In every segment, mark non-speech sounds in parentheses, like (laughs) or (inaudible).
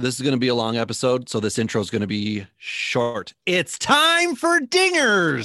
This is going to be a long episode, so this intro is going to be short. It's time for dingers.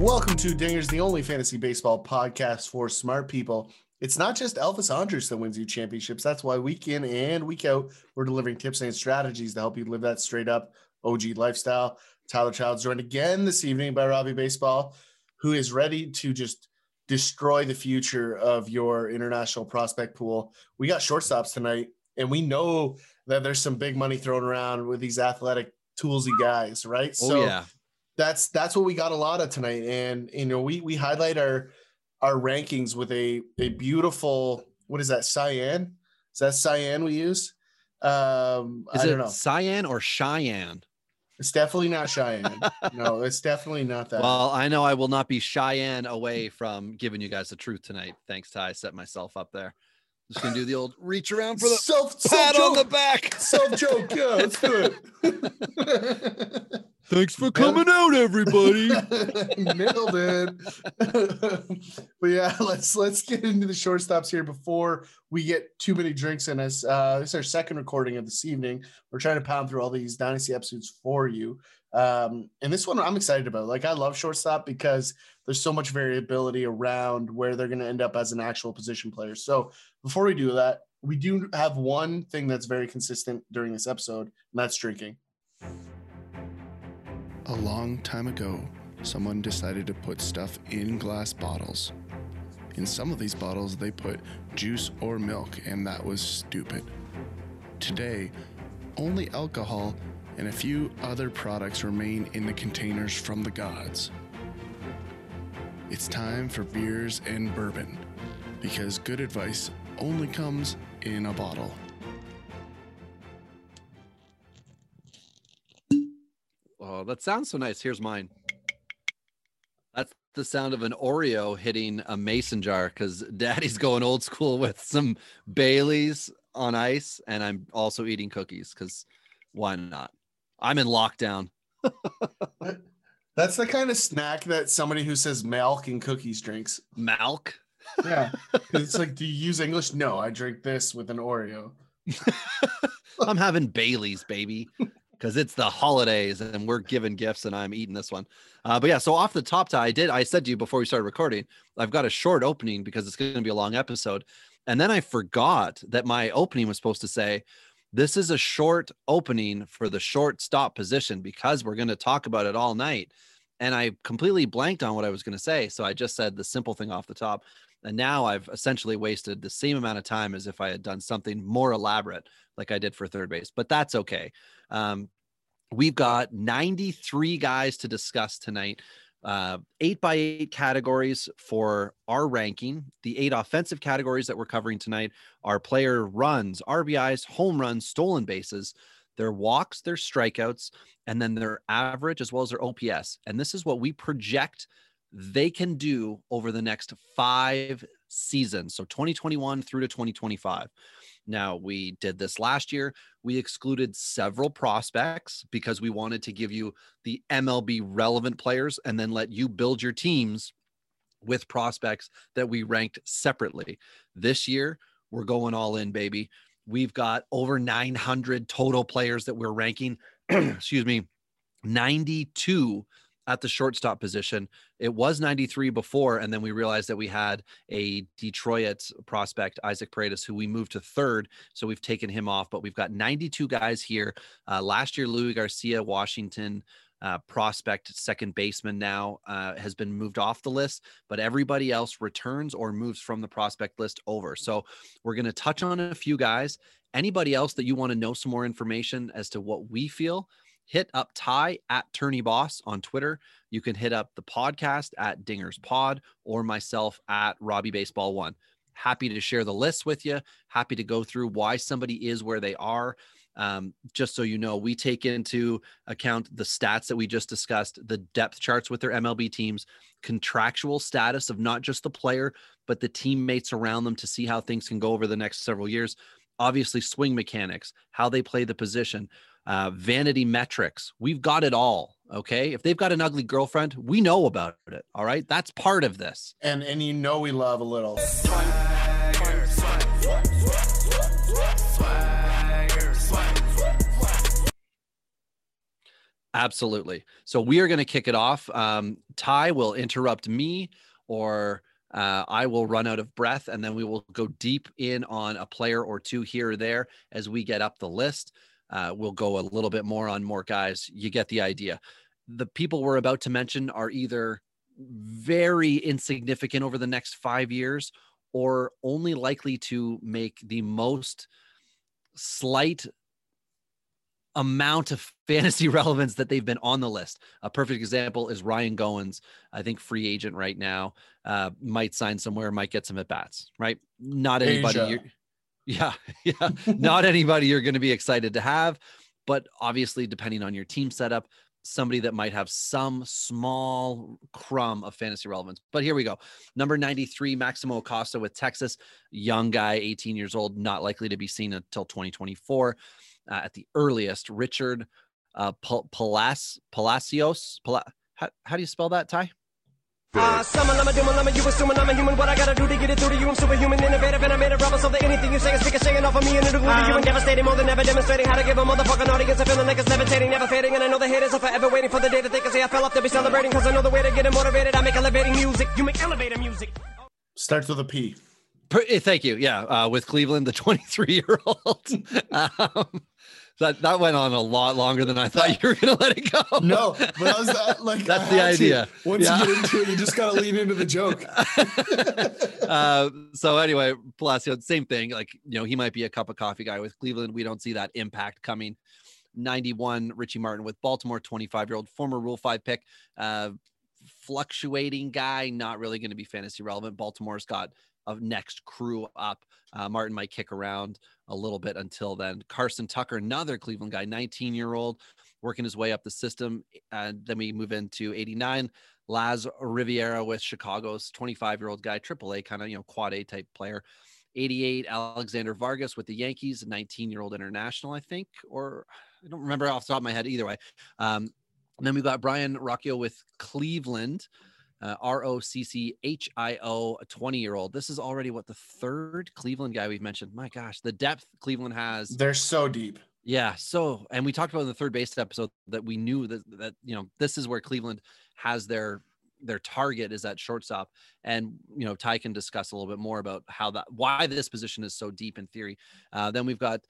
Welcome to Dingers, the only fantasy baseball podcast for smart people. It's not just Elvis Andrus that wins you championships. That's why week in and week out, we're delivering tips and strategies to help you live that straight up OG lifestyle. Tyler Childs joined again this evening by Robbie Baseball, who is ready to just destroy the future of your international prospect pool. We got shortstops tonight, and we know that there's some big money thrown around with these athletic toolsy guys, right? Oh, so yeah that's that's what we got a lot of tonight and you know we we highlight our our rankings with a a beautiful what is that cyan is that cyan we use um is I don't know cyan or cheyenne it's definitely not Cheyenne. (laughs) no, it's definitely not that. Well, I know I will not be Cheyenne away from giving you guys the truth tonight. Thanks, Ty. I Set myself up there. Just gonna do the old reach around for the self pat on the back. Self joke. Yeah, let's do it. Thanks for coming out, everybody. (laughs) Nailed it. (laughs) but yeah, (laughs) let's let's get into the shortstops here before we get too many drinks in us. Uh, this is our second recording of this evening. We're trying to pound through all these dynasty episodes for you. Um, and this one I'm excited about. Like I love shortstop because there's so much variability around where they're going to end up as an actual position player. So before we do that, we do have one thing that's very consistent during this episode, and that's drinking. A long time ago, someone decided to put stuff in glass bottles. In some of these bottles, they put juice or milk, and that was stupid. Today, only alcohol and a few other products remain in the containers from the gods. It's time for beers and bourbon, because good advice only comes in a bottle. Oh, that sounds so nice. Here's mine. That's the sound of an Oreo hitting a mason jar because daddy's (laughs) going old school with some Bailey's on ice, and I'm also eating cookies because why not? I'm in lockdown. (laughs) That's the kind of snack that somebody who says milk and cookies drinks. Milk? Yeah. (laughs) it's like, do you use English? No, I drink this with an Oreo. I'm having Bailey's, baby because it's the holidays and we're giving gifts and I'm eating this one. Uh, but yeah, so off the top, I did, I said to you before we started recording, I've got a short opening because it's going to be a long episode. And then I forgot that my opening was supposed to say, this is a short opening for the short stop position because we're going to talk about it all night. And I completely blanked on what I was going to say. So I just said the simple thing off the top. And now I've essentially wasted the same amount of time as if I had done something more elaborate like I did for third base, but that's okay. Um, we've got 93 guys to discuss tonight. Uh, eight by eight categories for our ranking. The eight offensive categories that we're covering tonight are player runs, RBIs, home runs, stolen bases, their walks, their strikeouts, and then their average as well as their OPS. And this is what we project they can do over the next five seasons. So 2021 through to 2025. Now, we did this last year. We excluded several prospects because we wanted to give you the MLB relevant players and then let you build your teams with prospects that we ranked separately. This year, we're going all in, baby. We've got over 900 total players that we're ranking. (clears throat) Excuse me, 92 at the shortstop position. It was 93 before, and then we realized that we had a Detroit prospect, Isaac Paredes, who we moved to third. So we've taken him off, but we've got 92 guys here. Uh, last year, Louis Garcia, Washington. Uh, prospect second baseman now uh, has been moved off the list, but everybody else returns or moves from the prospect list over. So we're going to touch on a few guys. Anybody else that you want to know some more information as to what we feel hit up Ty at Turney Boss on Twitter. You can hit up the podcast at Dingers Pod or myself at Robbie Baseball One. happy to share the list with you. Happy to go through why somebody is where they are. Um, just so you know, we take into account the stats that we just discussed, the depth charts with their MLB teams, contractual status of not just the player, but the teammates around them to see how things can go over the next several years. Obviously, swing mechanics, how they play the position, uh, vanity metrics. We've got it all. Okay. If they've got an ugly girlfriend, we know about it. All right. That's part of this. And and you know we love a little. Absolutely. So we are going to kick it off. Um, Ty will interrupt me, or uh, I will run out of breath, and then we will go deep in on a player or two here or there as we get up the list. Uh, we'll go a little bit more on more guys. You get the idea. The people we're about to mention are either very insignificant over the next five years or only likely to make the most slight amount of (laughs) fantasy relevance that they've been on the list. A perfect example is Ryan Goins, I think free agent right now, uh, might sign somewhere, might get some at bats, right? Not anybody. Yeah, (laughs) yeah, not anybody you're going to be excited to have, but obviously, depending on your team setup, somebody that might have some small crumb of fantasy relevance. But here we go. Number 93, Maximo Acosta with Texas, young guy, 18 years old, not likely to be seen until 2024 uh, at the earliest. Richard uh, Palacios. Pala- how, how do you spell that, Ty? Uh, summon, I'm a doom, I'm a you assuming I'm a human. What I gotta do to get it through to you? I'm superhuman, innovative, and I made a rubber so that anything you say is ricocheting off of me and it'll glue to you and devastating more than ever, demonstrating how to give a motherfucking audience a feeling like it's levitating, never fading. And I know the haters are forever waiting for the day that they can say I fell off to be celebrating. Cause I know the way to get it motivated. I make elevating music, you make elevator music. Starts with a P. Thank you. Yeah, uh, with Cleveland, the (laughs) 23 year old. (laughs) um, that that went on a lot longer than I thought you were going to let it go. No, but I was uh, (laughs) like, that's the idea. To. Once yeah. you get into it, you just got to lean into the joke. (laughs) uh, so anyway, Palacio, same thing. Like you know, he might be a cup of coffee guy with Cleveland. We don't see that impact coming. 91 Richie Martin with Baltimore, 25 year old former Rule Five pick. Uh, fluctuating guy, not really going to be fantasy relevant. Baltimore's got a next crew up. Uh, Martin might kick around a little bit until then. Carson Tucker, another Cleveland guy, 19 year old, working his way up the system. And then we move into 89. Laz Rivera with Chicago's 25 year old guy, AAA kind of, you know, quad A type player. 88, Alexander Vargas with the Yankees, 19 year old international, I think, or I don't remember off the top of my head either way. Um, and then we've got Brayan Rocchio with Cleveland, uh, R O C C H I O, a 20 year old. This is already what the third Cleveland guy we've mentioned. My gosh, the depth Cleveland has. They're so deep. Yeah. So, and we talked about in the third base episode that we knew that, that, you know, this is where Cleveland has their, their target is at shortstop. And, you know, Ty can discuss a little bit more about how that, why this position is so deep in theory. Uh, then we've got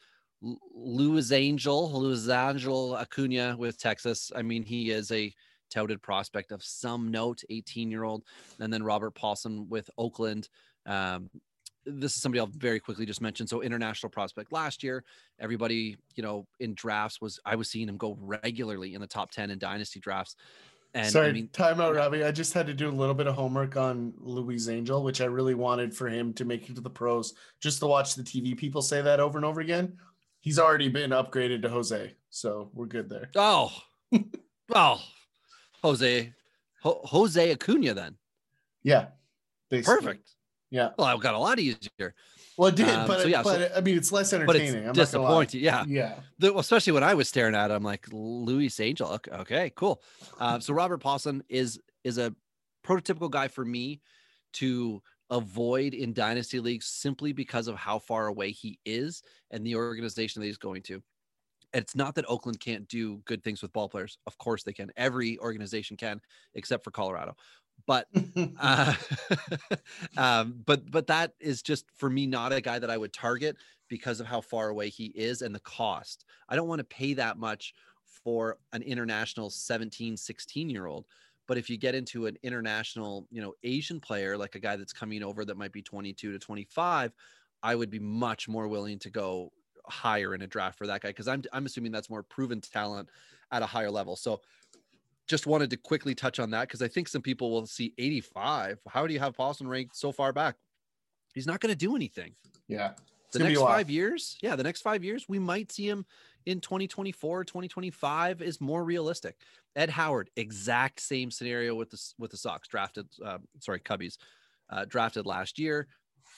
Luis Angel, Luis Angel Acuna with Texas. I mean, he is a, touted prospect of some note, 18 year old. And then Robert Puason with Oakland. Um, this is somebody I'll very quickly just mention. So international prospect last year, everybody, you know, in drafts was, I was seeing him go regularly in the top 10 in dynasty drafts. And sorry, I mean, time out, Robbie. I just had to do a little bit of homework on Luis Angel, which I really wanted for him to make it to the pros, just to watch the TV people say that over and over again. He's already been upgraded to Jose, so we're good there. Oh, (laughs) oh, Jose Ho- Jose Acuna then. Yeah. Basically. Perfect. Yeah. Well, I've got a lot easier. Well, it did, um, but, so yeah, but so, I mean, it's less entertaining. But it's disappointing. Yeah. Yeah. The, especially when I was staring at it, I'm like, Luis Angel. Okay, okay cool. Uh, so Robert Puason is is a prototypical guy for me to avoid in dynasty leagues simply because of how far away he is and the organization that he's going to it's not that Oakland can't do good things with ball players. Of course they can. Every organization can, except for Colorado. But uh, (laughs) um, but but that is just for me not a guy that I would target because of how far away he is and the cost. I don't want to pay that much for an international 17, 16 year old. But if you get into an international, you know, Asian player, like a guy that's coming over that might be 22 to 25, I would be much more willing to go higher in a draft for that guy because I'm I'm assuming that's more proven talent at a higher level. So just wanted to quickly touch on that because I think some people will see 85. How do you have Boston ranked so far back? he's not going to do anything. Yeah. It's The next five years, yeah, the next five years, we might see him in 2024, 2025 is more realistic. Ed Howard, exact same scenario with the with the Sox drafted, uh, sorry, Cubbies, uh, drafted last year.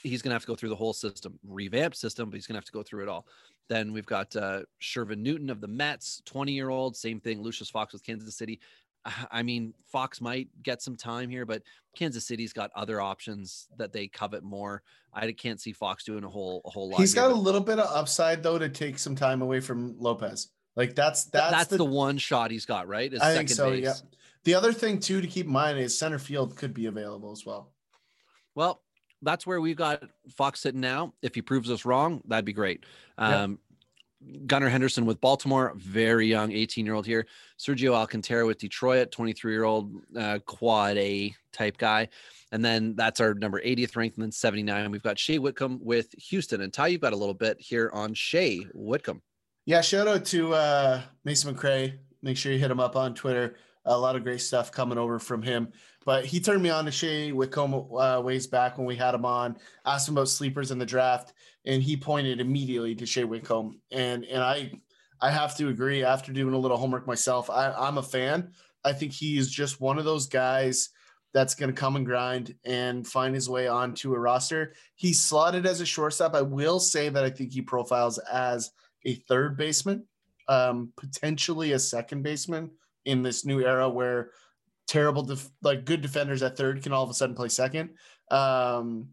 He's going to have to go through the whole system, revamped system, but he's going to have to go through it all. Then we've got uh, Shervyen Newton of the Mets, 20 year old, same thing. Lucius Fox with Kansas City. Uh, I mean, Fox might get some time here, but Kansas City's got other options that they covet more. I can't see Fox doing a whole a whole lot. He's here, got a little bit of upside though to take some time away from Lopez. Like that's that's, that's, the, the, one shot he's got, right? Is I think so. base. Yeah. The other thing too to keep in mind is center field could be available as well. Well, that's where we've got Fox sitting now. If he proves us wrong, that'd be great. Yep. Um, Gunnar Henderson with Baltimore, very young, 18 year old here. Sergio Alcantara with Detroit, 23 year old uh, quad A type guy. And then that's our number 80th ranked, and then 79. We've got Shea Whitcomb with Houston. And Ty, you've got a little bit here on Shea Whitcomb. Yeah, shout out to uh, Mason McRae. Make sure you hit him up on Twitter. A lot of great stuff coming over from him. But he turned me on to Shea Whitcomb uh, ways back when we had him on. Asked him about sleepers in the draft, and he pointed immediately to Shea Whitcomb. And and I I have to agree. After doing a little homework myself, I, I'm a fan. I think he is just one of those guys that's going to come and grind and find his way onto a roster. He's slotted as a shortstop. I will say that I think he profiles as a third baseman, um, potentially a second baseman in this new era where terrible, def- like good defenders at third can all of a sudden play second. Um,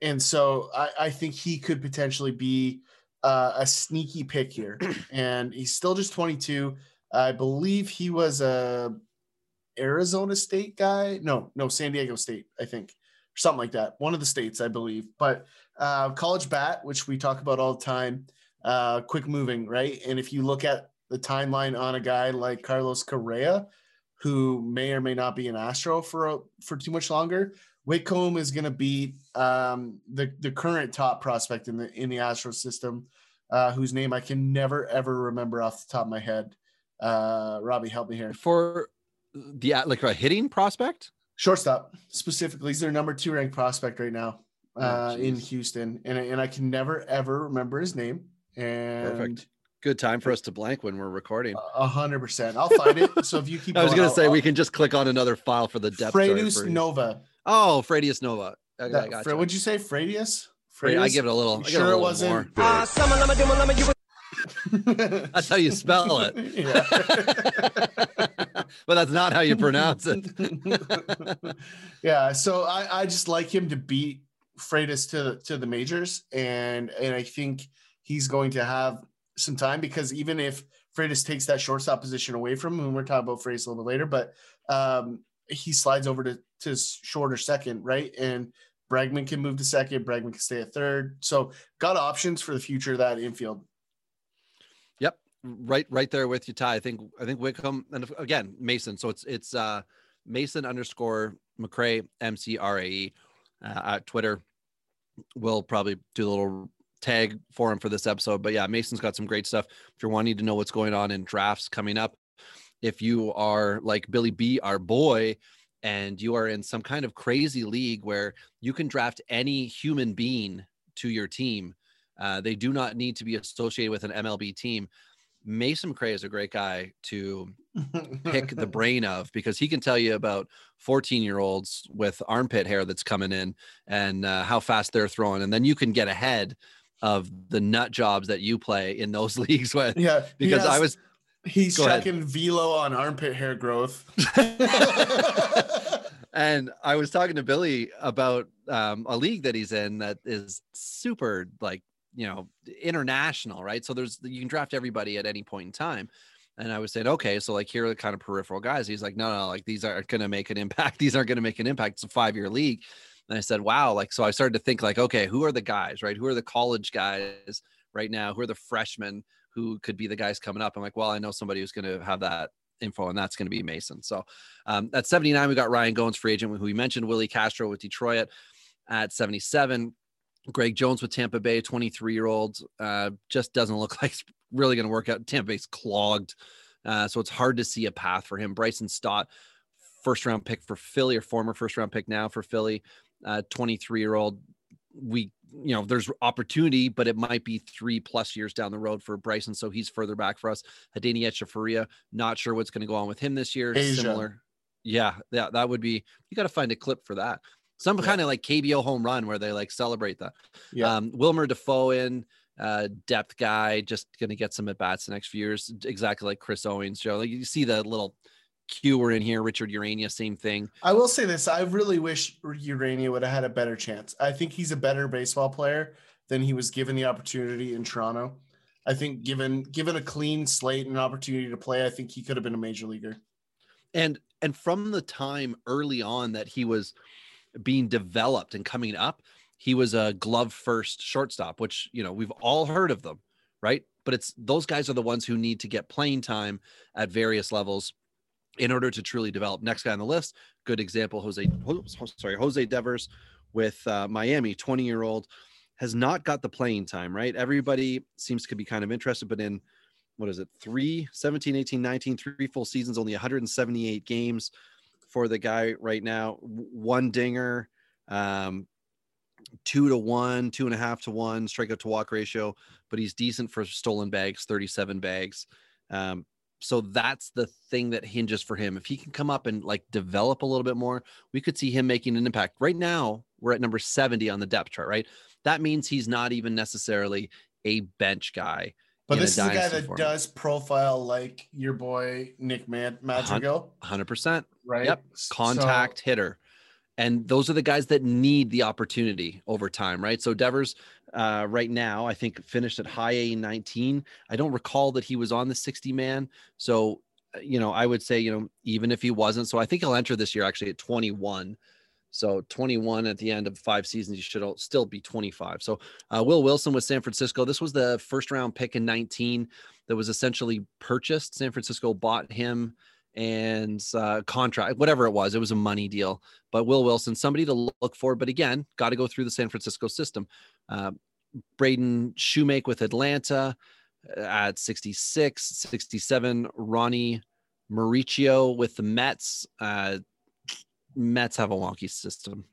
and so I, I think he could potentially be uh, a sneaky pick here. (clears throat) and he's still just 22. I believe he was a Arizona State guy. No, no, San Diego State, I think, or something like that. One of the states, I believe. But uh, college bat, which we talk about all the time, uh, quick moving, right? And if you look at the timeline on a guy like Carlos Correa, who may or may not be an Astro for a, for too much longer, Whitcomb is going to beat um, the the current top prospect in the in the Astro system, uh, whose name I can never ever remember off the top of my head. Uh, Robbie, help me here. For the like a hitting prospect, Shortstop specifically, he's their number two ranked prospect right now uh, Oh, in. Houston, and and I can never ever remember his name. And perfect. Good time for us to blank when we're recording. a hundred percent, I'll find it. So if you (laughs) keep, I was going, gonna say I'll- we can just click on another file for the depth. chart Fredus. Nova. Oh, Fradius Nova. Okay, That- gotcha. Fra- What'd you say, Fradius? Fra- I give it a little. I Sure, it it wasn't. more. (laughs) That's how you spell it. (laughs) but that's not how you pronounce it. yeah, so I, I just like him to beat Freitas to the to the majors, and and I think he's going to have some time because even if Freitas takes that shortstop position away from him, we're talking about Freitas a little bit later, but um, he slides over to to shorter second, right? And Bregman can move to second, Bregman can stay at third. So got options for the future of that infield. Yep, right, right there with you, Ty. I think I think Whitcomb and again Mason. So it's it's uh Mason underscore McRae M C R A E uh, at Twitter. We'll probably do a little tag for him for this episode. But yeah, Mason's got some great stuff. If you're wanting to know what's going on in drafts coming up, if you are like Billy B, our boy, and you are in some kind of crazy league where you can draft any human being to your team, uh, they do not need to be associated with an MLB team. Mason Cray is a great guy to pick the (laughs) brain of because he can tell you about 14 year olds with armpit hair that's coming in and uh, how fast they're throwing. And then you can get ahead of the nut jobs that you play in those (laughs) leagues with. yeah, Because I was he's Go ahead. checking velo on armpit hair growth. (laughs) (laughs) and I was talking to Billy about um, a league that he's in that is super like you know international, right? So there's you can draft everybody at any point in time. And I was saying, okay, so like here are the kind of peripheral guys. He's like, no, no, like these aren't going to make an impact. These aren't going to make an impact. It's a five year league. And I said, wow, like so I started to think like, okay, who are the guys, right? Who are the college guys right now? Who are the freshmen who could be the guys coming up? I'm like, well, I know somebody who's going to have that info, and that's going to be Mason. So um, at 79, we got Ryan Goins, free agent, who we mentioned, Willie Castro with Detroit at 77. Greg Jones with Tampa Bay, 23 year old, uh, just doesn't look (laughs) like it's really going to work out. Tampa Bay's clogged, uh, so it's hard to see a path for him. Bryson Stott, first round pick for Philly, or former first round pick now for Philly, 23 year old, we you know there's opportunity, but it might be three plus years down the road for Bryson, so he's further back for us. Hadani Etchaferia, not sure what's going to go on with him this year. Asia. Similar, yeah, that that would be. You got to find a clip for that. Some Yeah. kind of like KBO home run where they like celebrate that. Yeah. Um, Wilmer Difo in uh, depth guy, just going to get some at bats the next few years, exactly like Chris Owings. Joe, like you see the little Q were in here. Richard Urena, same thing. I will say this: I really wish Urania would have had a better chance. I think he's a better baseball player than he was given the opportunity in Toronto. I think given given a clean slate and an opportunity to play, I think he could have been a major leaguer. and and from the time early on that he was being developed and coming up he was a glove first shortstop which you know we've all heard of them right but it's those guys are the ones who need to get playing time at various levels in order to truly develop. Next guy on the list good example jose sorry jose devers with uh, miami 20 year old has not got the playing time right? Everybody seems to be kind of interested but in what is it three 17 18 19 three full seasons only 178 games for the guy right now. One dinger um two to one two and a half to one strikeout to walk ratio but he's decent for stolen bags 37 bags. Um so that's the thing that hinges for him if he can come up and like develop a little bit more we could see him making an impact right now we're at number 70 on the depth chart right that means he's not even necessarily a bench guy But this is a guy that format. does profile like your boy Nick Mad- Madrigal, 100% right? Yep. So- contact hitter. And those are the guys that need the opportunity over time, right? So Devers, uh, right now, I think finished at high A 19. I don't recall that he was on the 60 man. So, uh, you know, I would say, you know, even if he wasn't, so I think he'll enter this year actually at 21. So 21 at the end of five seasons, he should still be 25. So uh, Will Wilson with San Francisco. This was the first round pick in 19 that was essentially purchased. San Francisco bought him and uh, contract, whatever it was. It was a money deal. But Will Wilson, somebody to look for. But again, got to go through the San Francisco system. Uh, Braden Shewmake with Atlanta uh, at 66, 67. Ronny Mauricio with the Mets. Uh, Mets have a wonky system.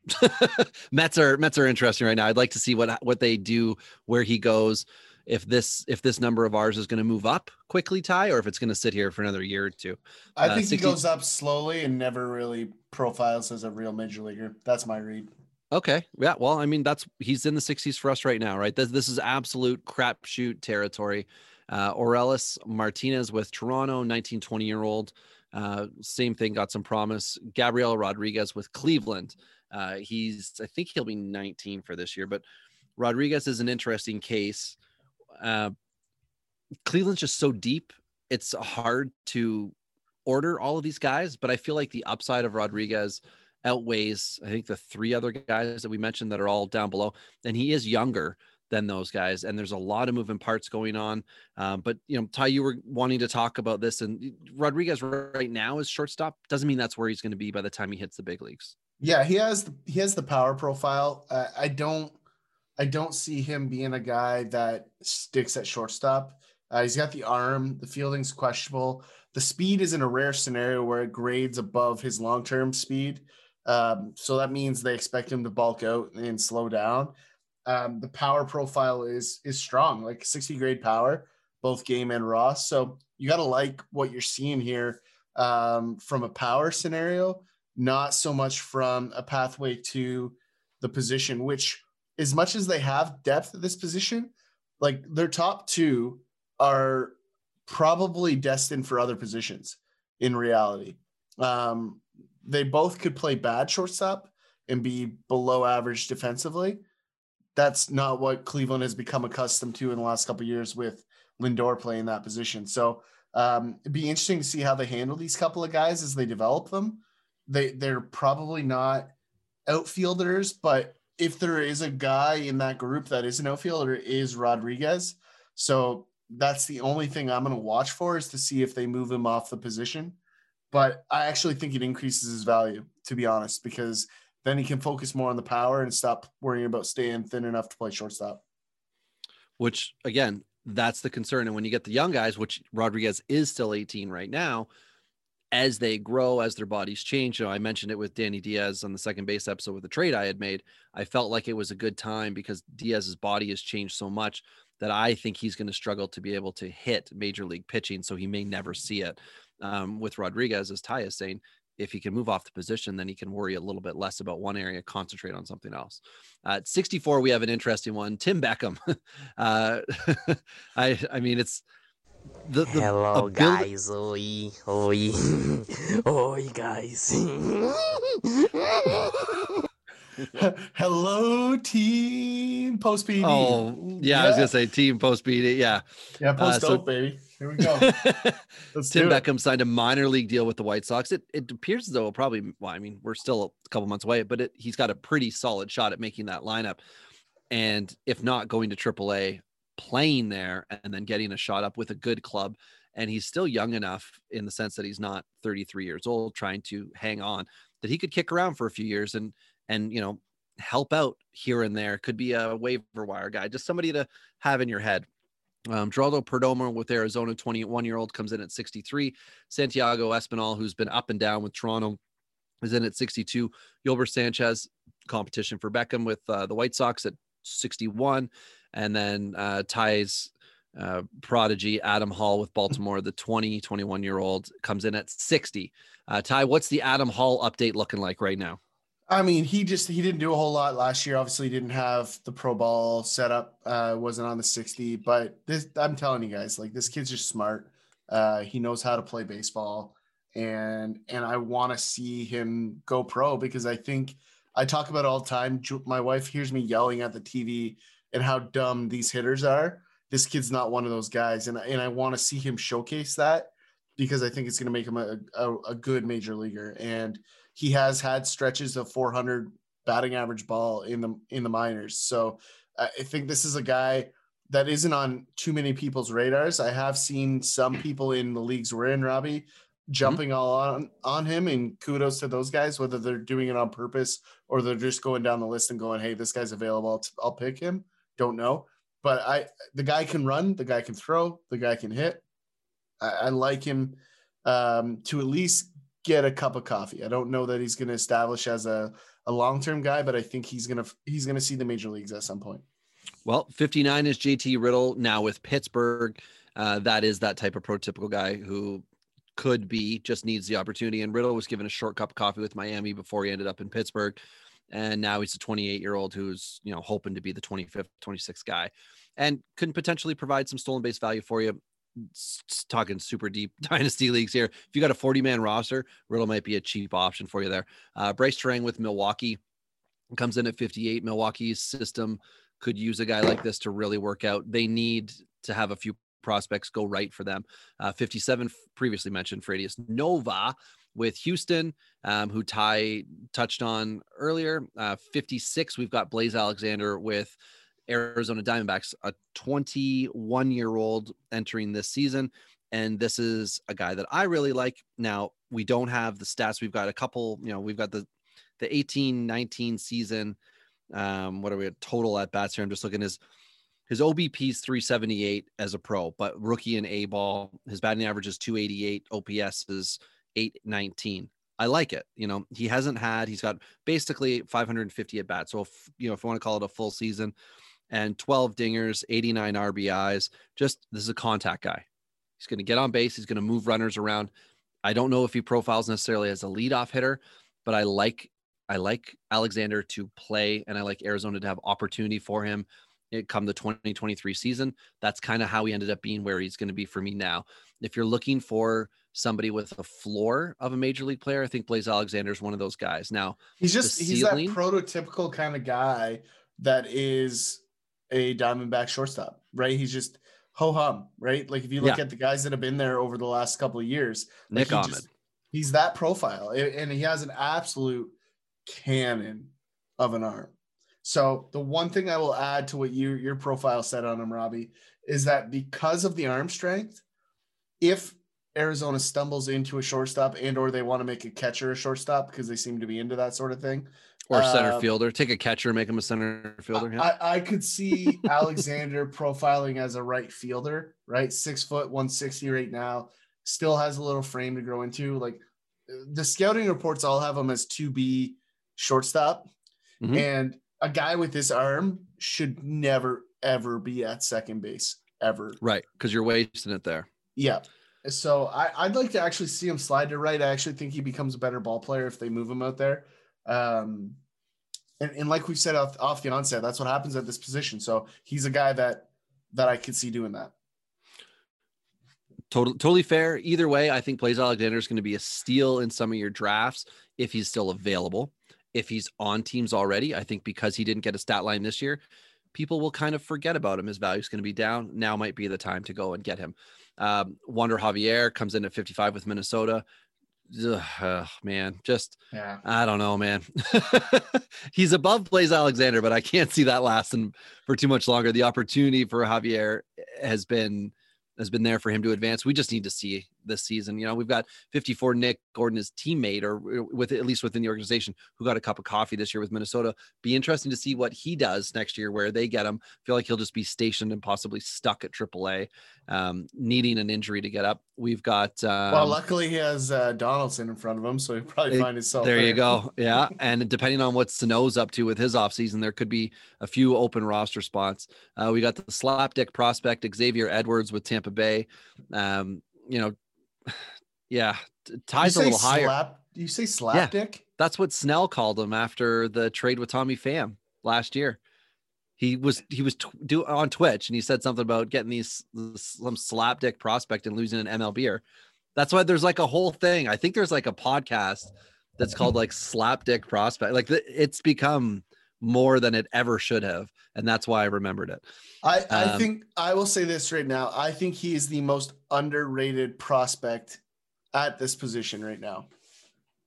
(laughs) Mets are Mets are interesting right now. I'd like to see what what they do, where he goes, if this if this number of ours is going to move up quickly, Ty, or if it's going to sit here for another year or two. I uh, think 60 he goes up slowly and never really profiles as a real major leaguer. That's my read. Okay. Yeah. Well, I mean, that's he's in the 60s for us right now, right? This, this is absolute crapshoot territory. Uh, Orelvis Martinez with Toronto, 19, 20 year old. Uh, same thing, got some promise. Gabriel Rodriguez with Cleveland. Uh, he's, I think he'll be 19 for this year, but Rodriguez is an interesting case. Uh, Cleveland's just so deep, it's hard to order all of these guys, but I feel like the upside of Rodriguez outweighs I think the three other guys that we mentioned that are all down below. And he is younger than those guys, and there's a lot of moving parts going on. Um, but you know, Ty, you were wanting to talk about this, and Rodriguez right now is shortstop. Doesn't mean that's where he's going to be by the time he hits the big leagues. Yeah, he has the, he has the power profile. Uh, I don't I don't see him being a guy that sticks at shortstop. Uh, he's got the arm. The fielding's questionable. The speed is in a rare scenario where it grades above his long term speed. Um, so that means they expect him to bulk out and slow down. Um, the power profile is is strong, like 60 grade power, both game and raw. So you got to like what you're seeing here um, from a power scenario, not so much from a pathway to the position, which as much as they have depth at this position, like their top two are probably destined for other positions in reality. Um, they both could play bad shortstop and be below average defensively. That's not what Cleveland has become accustomed to in the last couple years with Lindor playing that position. So um, it'd be interesting to see how they handle these couple of guys as they develop them. They they're probably not outfielders, but if there is a guy in that group that is an outfielder, is Rodriguez. So that's the only thing I'm going to watch for is to see if they move him off the position. But I actually think it increases his value, to be honest, because then he can focus more on the power and stop worrying about staying thin enough to play shortstop. Which again, that's the concern. And when you get the young guys, which Rodriguez is still 18 right now, as they grow, as their bodies change. You know, I mentioned it with Danny Diaz on the second base episode with the trade I had made. I felt like it was a good time because Diaz's body has changed so much that I think he's going to struggle to be able to hit major league pitching. So he may never see it. Um, with Rodriguez, as Ty is saying, if he can move off the position, then he can worry a little bit less about one area, concentrate on something else. Uh, at 64, we have an interesting one. Tim Beckham. (laughs) uh, (laughs) I, I mean, it's the, the Hello, ability- guys. Oi, oi, (laughs) oi, guys. (laughs) Hello, team. Post PD. Oh, yeah, I was gonna say team post beat Yeah, yeah, post uh, so- dope, baby. Here we go. (laughs) Tim do it. Beckham signed a minor league deal with the White Sox. It it appears as though it'll probably. Well, I mean, we're still a couple months away, but it, he's got a pretty solid shot at making that lineup. And if not going to AAA, playing there and then getting a shot up with a good club. And he's still young enough in the sense that he's not 33 years old, trying to hang on, that he could kick around for a few years and and you know help out here and there. Could be a waiver wire guy, just somebody to have in your head. Um, Geraldo Perdomo with Arizona, 21 year old, comes in at 63. Santiago Espinal, who's been up and down with Toronto, is in at 62. Yolbert Sanchez, competition for Beckham with uh, the White Sox at 61. And then uh, Ty's uh, prodigy, Adam Hall with Baltimore, the 20, 21 year old, comes in at 60. Uh, Ty, what's the Adam Hall update looking like right now? I mean, he just he didn't do a whole lot last year. Obviously, didn't have the pro ball set up. Uh, wasn't on the sixty. But this, I'm telling you guys, like this kid's just smart. Uh, he knows how to play baseball, and and I want to see him go pro because I think I talk about all the time. My wife hears me yelling at the TV and how dumb these hitters are. This kid's not one of those guys, and and I want to see him showcase that because I think it's going to make him a, a, a good major leaguer and he has had stretches of 400 batting average ball in the in the minors. So I think this is a guy that isn't on too many people's radars. I have seen some people in the leagues we're in, Robbie, mm-hmm. jumping all on on him, and kudos to those guys, whether they're doing it on purpose or they're just going down the list and going, "Hey, this guy's available. I'll, I'll pick him." Don't know, but I the guy can run, the guy can throw, the guy can hit. I, I like him um, to at least get a cup of coffee. I don't know that he's going to establish as a, a long-term guy, but I think he's going to, he's going to see the major leagues at some point. Well, 59 is JT Riddle now with Pittsburgh. Uh, that is that type of prototypical guy who could be, just needs the opportunity. And Riddle was given a short cup of coffee with Miami before he ended up in Pittsburgh. And now he's a 28 year old who's, you know, hoping to be the 25th, 26th guy and can potentially provide some stolen base value for you. Talking super deep (laughs) dynasty leagues here. If you got a 40 man roster, Riddle might be a cheap option for you there. Uh, Brice Turang with Milwaukee comes in at 58. Milwaukee's system could use a guy like this to really work out. They need to have a few prospects go right for them. Uh, 57 previously mentioned Fradius Nova with Houston, um, who Ty touched on earlier. Uh, 56, we've got Blaze Alexander with Arizona Diamondbacks, a 21 year old entering this season. And this is a guy that I really like. Now, we don't have the stats. We've got a couple, you know, we've got the the 18 19 season um what are we at total at bats here i'm just looking his his obp is 378 as a pro but rookie in a ball his batting average is 288 ops is 819 i like it you know he hasn't had he's got basically 550 at bats so if you know if you want to call it a full season and 12 dingers 89 rbis just this is a contact guy. He's going to get on base he's going to move runners around. I don't know if he profiles necessarily as a leadoff hitter but i like I like Alexander to play and I like Arizona to have opportunity for him Eh, come the 2023 season. That's kind of how he ended up being where he's going to be for me now. If you're looking for somebody with a floor of a major league player, I think Blaze Alexander is one of those guys. Now, He's just, he's that prototypical kind of guy that is a Diamondback shortstop, right? He's just ho hum, right? Like if you look Yeah. at the guys that have been there over the last couple of years, like Nick he Ahmed. just- he's that profile and he has an absolute cannon of an arm. So the one thing I will add to what you your profile said on him, Robbie, is that because of the arm strength, if Arizona stumbles into a shortstop and or they want to make a catcher a shortstop because they seem to be into that sort of thing. or center um, fielder, take a catcher, make him a center fielder. Yeah. I, I could see Alexander (laughs) profiling as a right fielder, right? Six foot, 160 right now. still has a little frame to grow into. Like the scouting reports all have him as to be shortstop, Mhm. and a guy with this arm should never ever be at second base ever. Right, because you're wasting it there. Yeah. So I, I'd like to actually see him slide to right. I actually think he becomes a better ball player if they move him out there. Um, and, and like we said off, off the onset, that's what happens at this position. So he's a guy that that I could see doing that. Totally, totally fair. Either way, I think Blaze Alexander is going to be a steal in some of your drafts if he's still available. If he's on teams already, I think because he didn't get a stat line this year, people will kind of forget about him. His value is going to be down. Now might be the time to go and get him. Um, Wander Javier comes in at 55 with Minnesota. Ugh, ugh, man, just Yeah. I don't know, man. (laughs) He's above Blaze Alexander, but I can't see that lasting for too much longer. The opportunity for Javier has been has been there for him to advance. We just need to see this season. You know, we've got 54 Nick Gordon, his teammate, or with at least within the organization, who got a cup of coffee this year with Minnesota. Be interesting to see what he does next year, where they get him. Feel like he'll just be stationed and possibly stuck at AAA, um, needing an injury to get up. We've got um, well, luckily he has uh, Donaldson in front of him, so he'll probably It- find himself. there you go. (laughs) Yeah. And depending on what Sano's up to with his offseason, there could be a few open roster spots. Uh, we got the slapdick prospect Xavier Edwards with Tampa Bay. Um, you know, (sighs) yeah, t- ties a little higher. slap, You say slap dick? That's what Snell called him after the trade with Tommy Pham last year. He was he was tw- do on Twitch and he said something about getting these some slapdick prospect and losing an MLBer. That's why there's like a whole thing. I think there's like a podcast that's called like slapdick prospect. Like the, it's become more than it ever should have, and that's why I remembered it. I, I Um, think I will say this right now. I think he is the most underrated prospect at this position right now.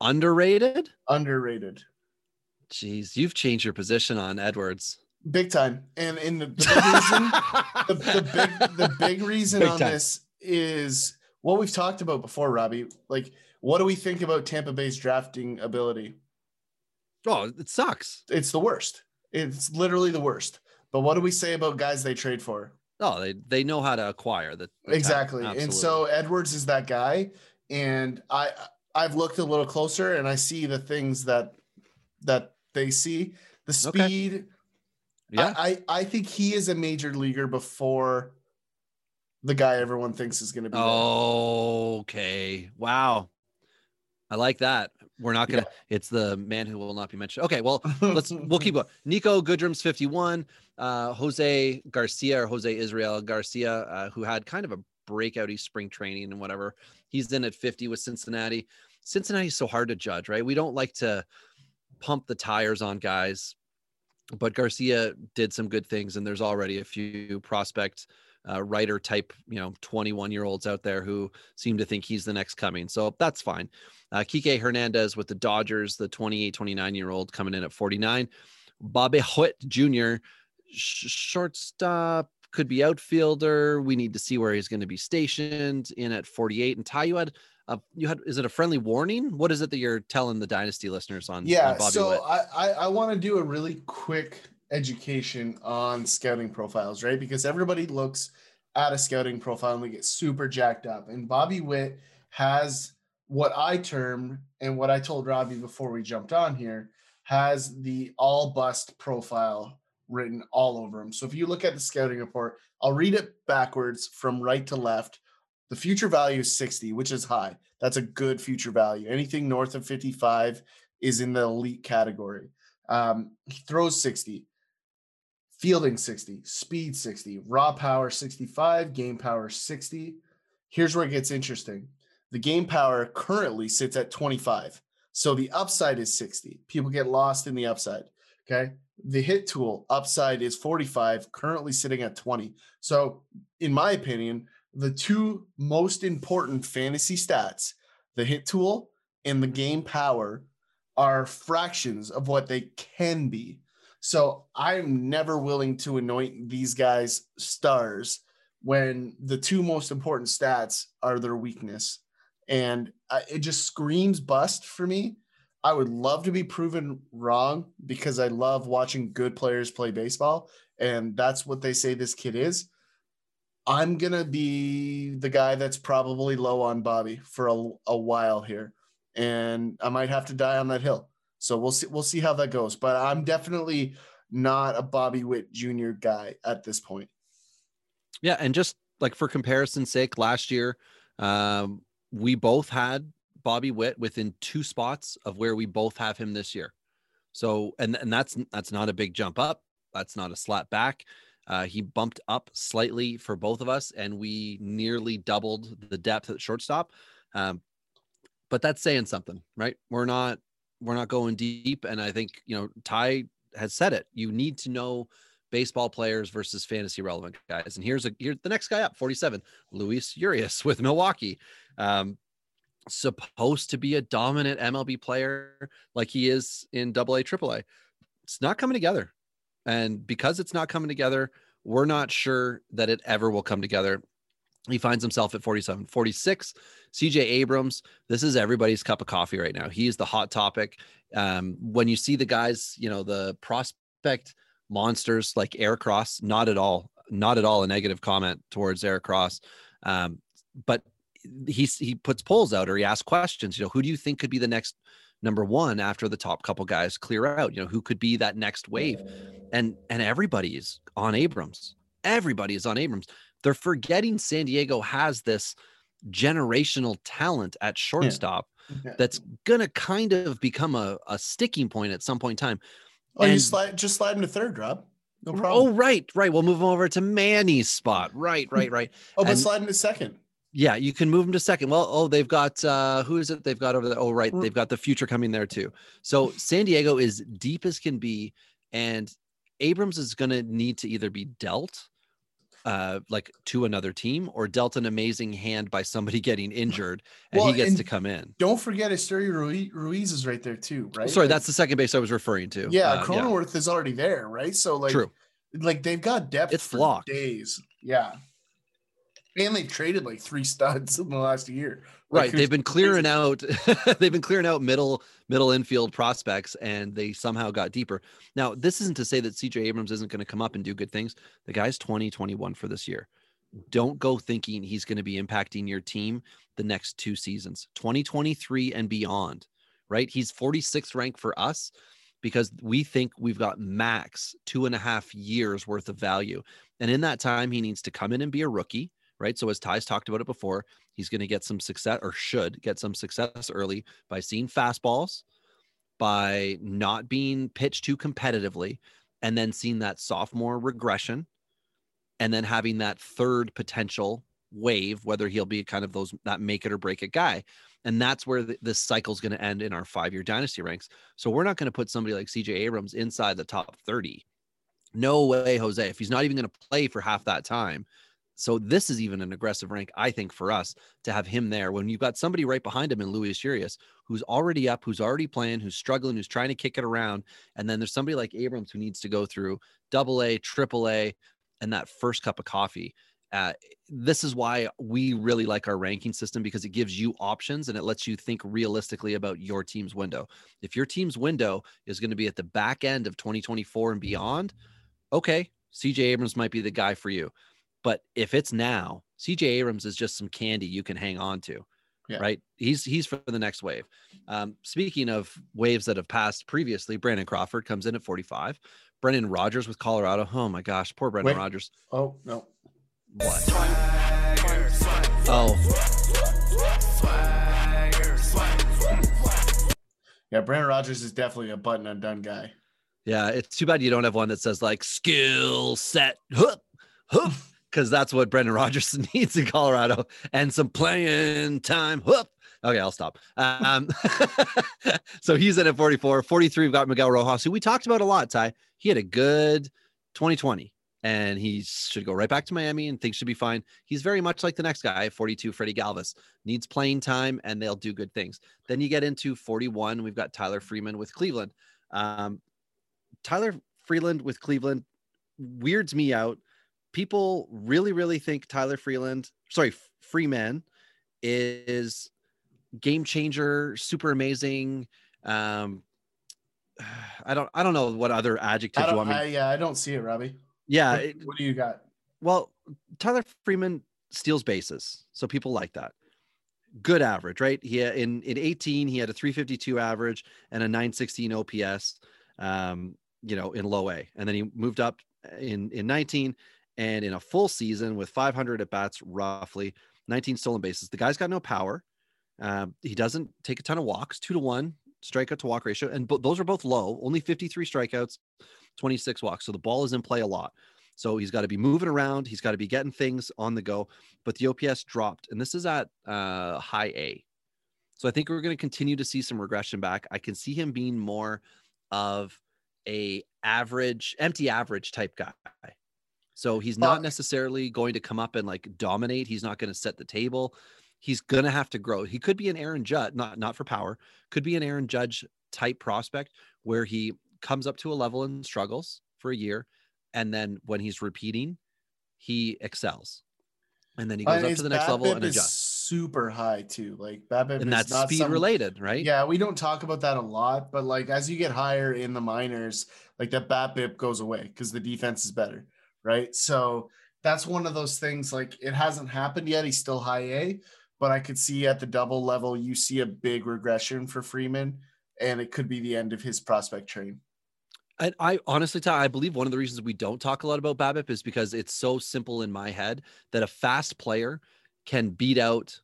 Underrated? Underrated. Jeez, you've changed your position on Edwards. Big time. And in the, the big reason the, the big the big reason (laughs) Big on time. this is what we've talked about before, Robbie. Like, what do we think about Tampa Bay's drafting ability? Oh, it sucks. It's the worst. It's literally the worst. But what do we say about guys they trade for? Oh, they they know how to acquire the, the exactly. And so Edwards is that guy. And I I've looked a little closer and I see the things that that they see. The Okay. speed. yeah, I, I I think he is a major leaguer before the guy everyone thinks is going to be. there. Okay. Wow. I like that. We're not gonna. It's the man who will not be mentioned. Okay. Well, let's. (laughs) We'll keep going. Niko Goodrum's fifty-one. Uh, Jose Garcia or Jose Israel Garcia, uh, who had kind of a breakouty spring training and whatever. He's in at fifty with Cincinnati. Cincinnati's so hard to judge, right? We don't like to pump the tires on guys, but Garcia did some good things, and there's already a few prospect uh, writer type, you know, 21 year olds out there who seem to think he's the next coming. So that's fine. Uh, Kike Hernandez with the Dodgers, the 28, 29 year old coming in at 49. Bobby Witt Jr., sh- shortstop, could be outfielder. We need to see where he's going to be stationed in at 48. And Ty, you had, uh, you had, is it a friendly warning? What is it that you're telling the Dynasty listeners on, yeah. on Bobby so Witt? I I, I want to do a really quick education on scouting profiles, right? Because everybody looks at a scouting profile and we get super jacked up. And Bobby Witt has what I term and what I told Robbie before we jumped on here has the all bust profile written all over him. So if you look at the scouting report, I'll read it backwards from right to left. The future value is 60, which is high. That's a good future value. Anything north of 55 is in the elite category. Um, he throws 60, fielding 60, speed 60, raw power 65, game power 60. Here's where it gets interesting. The game power currently sits at 25. So the upside is 60. People get lost in the upside. Okay. The hit tool upside is 45, currently sitting at 20. So, in my opinion, the two most important fantasy stats, the hit tool and the mm-hmm. game power, are fractions of what they can be. So, I'm never willing to anoint these guys stars when the two most important stats are their weakness. And I, it just screams bust for me. I would love to be proven wrong because I love watching good players play baseball. And that's what they say this kid is. I'm gonna be the guy that's probably low on Bobby for a, a while here, and I might have to die on that hill. So we'll see. We'll see how that goes. But I'm definitely not a Bobby Witt Jr. guy at this point. Yeah, and just like for comparison's sake, last year um, we both had Bobby Witt within two spots of where we both have him this year. So, and and that's that's not a big jump up. That's not a slap back. Uh, he bumped up slightly for both of us, and we nearly doubled the depth at shortstop. Um, but that's saying something, right? We're not we're not going deep, and I think you know Ty has said it. You need to know baseball players versus fantasy relevant guys. And here's a here's the next guy up, 47, Luis Urias with Milwaukee. Um, supposed to be a dominant MLB player like he is in double A, triple A. It's not coming together. And because it's not coming together, we're not sure that it ever will come together. He finds himself at 47, 46. CJ Abrams, this is everybody's cup of coffee right now. He is the hot topic. Um, when you see the guys, you know, the prospect monsters like Eric Cross, not at all, not at all a negative comment towards Eric Cross. Um, but he he puts polls out or he asks questions. You know, who do you think could be the next number one after the top couple guys clear out? You know, who could be that next wave? And and everybody is on Abrams. Everybody is on Abrams. They're forgetting San Diego has this generational talent at shortstop Yeah. that's gonna kind of become a, a sticking point at some point in time. Oh, you slide just slide him to third, Rob. No problem. Oh, right, right. We'll move him over to Manny's spot. Right, (laughs) right, right. Oh, but and- slide him to second. Yeah, you can move him to second. Well, oh, they've got uh who is it? They've got over there. Oh, right, they've got the future coming there too. So San Diego is deep as can be, and Abrams is gonna need to either be dealt uh like to another team or dealt an amazing hand by somebody (laughs) getting injured and Well, he gets and to come in. Don't forget Esteury Ruiz, is right there too, right? Sorry, Like, that's the second base I was referring to. yeah. Uh, Cronenworth is already there, right? So like, True. like they've got depth. It's for locked. days. Yeah, and they traded like three studs (laughs) in the last year. Right they've been clearing out (laughs) they've been clearing out middle middle infield prospects and they somehow got deeper. Now this isn't to say that cj abrams isn't going to come up and do good things. The guy's 20 21 for this year. Don't go thinking he's going to be impacting your team the next two seasons 2023 and beyond right? He's 46th rank for us because we think we've got max two and a half years worth of value. And in that time he needs to come in and be a rookie right so as ty's talked about it before He's going to get some success or should get some success early by seeing fastballs, by not being pitched too competitively, and then seeing that sophomore regression, and then having that third potential wave, whether he'll be kind of those that make it or break it guy. And that's where th- this cycle is going to end in our five year dynasty ranks. So we're not going to put somebody like CJ Abrams inside the top 30. No way, Jose. If he's not even going to play for half that time, so this is even an aggressive rank, I think, for us to have him there when you've got somebody right behind him in Luis Urias who's already up, who's already playing, who's struggling, who's trying to kick it around. And then there's somebody like Abrams who needs to go through double A, triple A, and that first cup of coffee. Uh, this is why we really like our ranking system because it gives you options and it lets you think realistically about your team's window. If your team's window is going to be at the back end of 2024 and beyond, okay, CJ Abrams might be the guy for you. But if it's now, CJ Abrams is just some candy you can hang on to. Yeah. Right. He's he's for the next wave. Um, speaking of waves that have passed previously, Brandon Crawford comes in at 45. Brendan Rodgers with Colorado. Oh my gosh, poor Brendan Rodgers. Oh no. What? Oh, Yeah, Brendan Rodgers is definitely a button undone guy. yeah. It's too bad you don't have one that says like skill set hoop hoop because that's what Brendan Rodgers (laughs) needs in Colorado and some playing time Whoop. Okay, I'll stop. Um, (laughs) so he's in at 44. 43, we've got Miguel Rojas, who we talked about a lot, Ty. He had a good 2020 and he should go right back to Miami and things should be fine. He's very much like the next guy, 42, Freddie Galvis. Needs playing time and they'll do good things. Then you get into 41. We've got Tyler Freeman with Cleveland. Um, Tyler Freeland with Cleveland weirds me out. People really, really think Tyler Freeland, sorry, Freeman is game changer, super amazing. Um, (sighs) I don't, I don't know what other I adjectives you want me. I, yeah, I don't see it, Robbie. yeah, what, it- what do you got? Well, Tyler Freeman steals bases, so people like that. Good average, right? He in in 18 he had a 352 average and a 916 OPS. Um, you know, in low A, and then he moved up in in 19 and in a full season with 500 at bats, roughly 19 stolen bases. The guy's got no power. Uh, he doesn't take a ton of walks, two to one strikeout to walk ratio, and those are both low. Only 53 strikeouts, 26 walks. So the ball is in play a lot. So he's got to be moving around. He's got to be getting things on the go. But the OPS dropped, and this is at uh, high A. So I think we're going to continue to see some regression back. I can see him being more of a average, empty average type guy. So he's not necessarily going to come up and like dominate. He's not going to set the table. He's going to have to grow. He could be an Aaron Judge, not not for power. Could be an Aaron Judge type prospect where he comes up to a level and struggles for a year, and then when he's repeating, he excels, and then he goes up to the next level and adjusts. super high too. Like BABIP And is that's speed some- related, right? Yeah, we don't talk about that a lot, but like as you get higher in the minors, like that BABIP goes away because the defense is better, right? So that's one of those things. Like it hasn't happened yet. He's still high A, but I could see at the double level, you see a big regression for Freeman, and it could be the end of his prospect train. And I honestly, Ty, I believe one of the reasons we don't talk a lot about BABIP is because it's so simple in my head that a fast player can beat out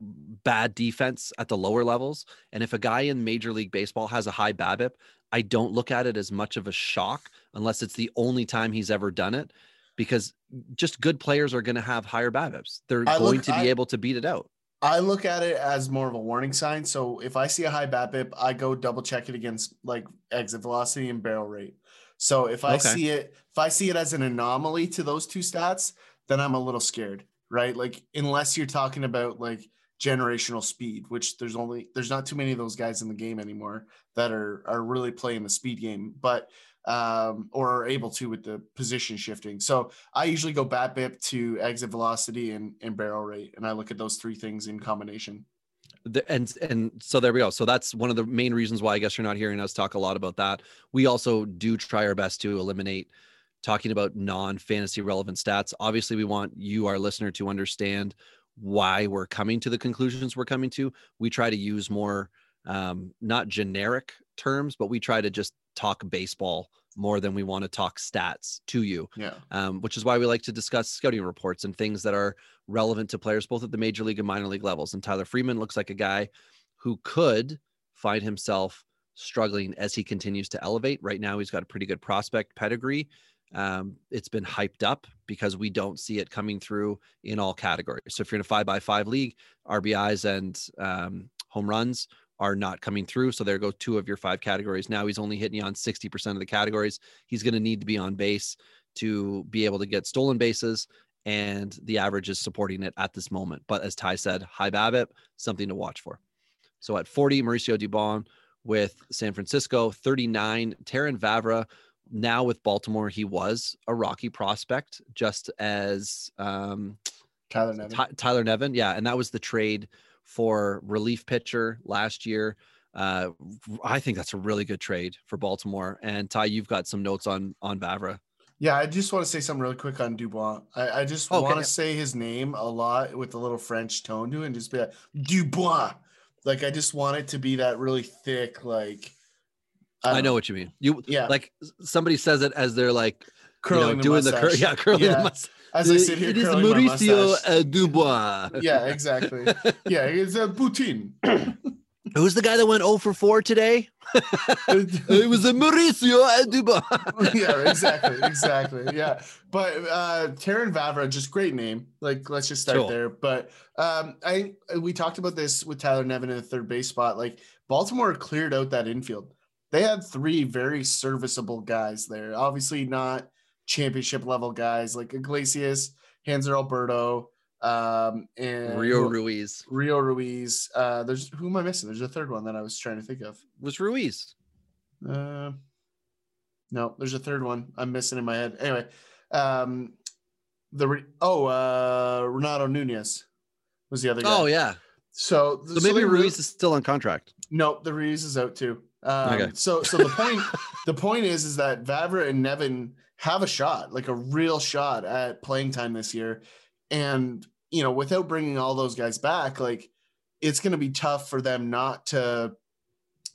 bad defense at the lower levels. And if a guy in Major League Baseball has a high BABIP, I don't look at it as much of a shock unless it's the only time he's ever done it, because just good players are going to have higher BABIPs. They're I going look- to be I- able to beat it out. I look at it as more of a warning sign. So if I see a high BABIP, I go double check it against like exit velocity and barrel rate. So if I Okay. see it, if I see it as an anomaly to those two stats, then I'm a little scared, right? Like unless you're talking about like generational speed, which there's only there's not too many of those guys in the game anymore that are are really playing the speed game, but um or are able to with the position shifting. So I usually go BABIP to exit velocity and, and barrel rate, and I look at those three things in combination. the, and and so there we go. So that's one of the main reasons why I guess you're not hearing us talk a lot about that. We also do try our best to eliminate talking about non-fantasy relevant stats. Obviously, we want you, our listener, to understand why we're coming to the conclusions we're coming to. We try to use more um, not generic terms, but we try to just talk baseball more than we want to talk stats to you Yeah. um, which is why we like to discuss scouting reports and things that are relevant to players both at the major league and minor league levels. And Tyler Freeman looks like a guy who could find himself struggling as he continues to elevate. Right now, he's got a pretty good prospect pedigree. Um, it's been hyped up because we don't see it coming through in all categories. So if you're in a five by five league, RBIs and um, home runs are not coming through. So there go two of your five categories. Now he's only hitting you on 60% of the categories. He's going to need to be on base to be able to get stolen bases. And the average is supporting it at this moment. But as Ty said, high BABIP, something to watch for. So at 40, Mauricio Dubon with San Francisco, 39, Terrin Vavra. Now with Baltimore, he was a Rocky prospect, just as um, Tyler Nevin. Ty- Tyler Nevin. Yeah. And that was the trade for relief pitcher last year. Uh, I think that's a really good trade for Baltimore. And Ty, you've got some notes on on Vavra. Yeah, I just want to say something really quick on Dubois. I, I just Okay. want to say his name a lot with a little French tone to it and just be like Dubois. Like I just want it to be that really thick, like I, don't know what you mean. You Yeah. like somebody says it as they're like curling you know, the doing the cur- yeah curling Yeah. the mustache. As I sit here it is Mauricio uh, Dubois. yeah, exactly. (laughs) Yeah, it's a Poutine. Who's the guy that went 0 for 4 today? (laughs) it was a Mauricio Dubois. (laughs) yeah, exactly, exactly. Yeah, but uh Terrin Vavra, just great name. Like, let's just start there. But um, I we talked about this with Tyler Nevin in the third base spot. Like, Baltimore cleared out that infield. They had three very serviceable guys there. Obviously, not championship level guys like Iglesias, Hanser Alberto, um, and Rio Ruiz Rio Ruiz. Uh, there's who am I missing? There's a third one that I was trying to think of. was Ruiz. Uh, no, there's a third one I'm missing in my head. Anyway, um, the oh uh, Renato Nunez was the other guy. Oh yeah. so So maybe they Ruiz is still on contract. no, the Ruiz is out too. Um, Okay. So so the point the point is is that Vavra and Nevin have a shot, like a real shot at playing time this year. And, you know, without bringing all those guys back, like it's going to be tough for them not to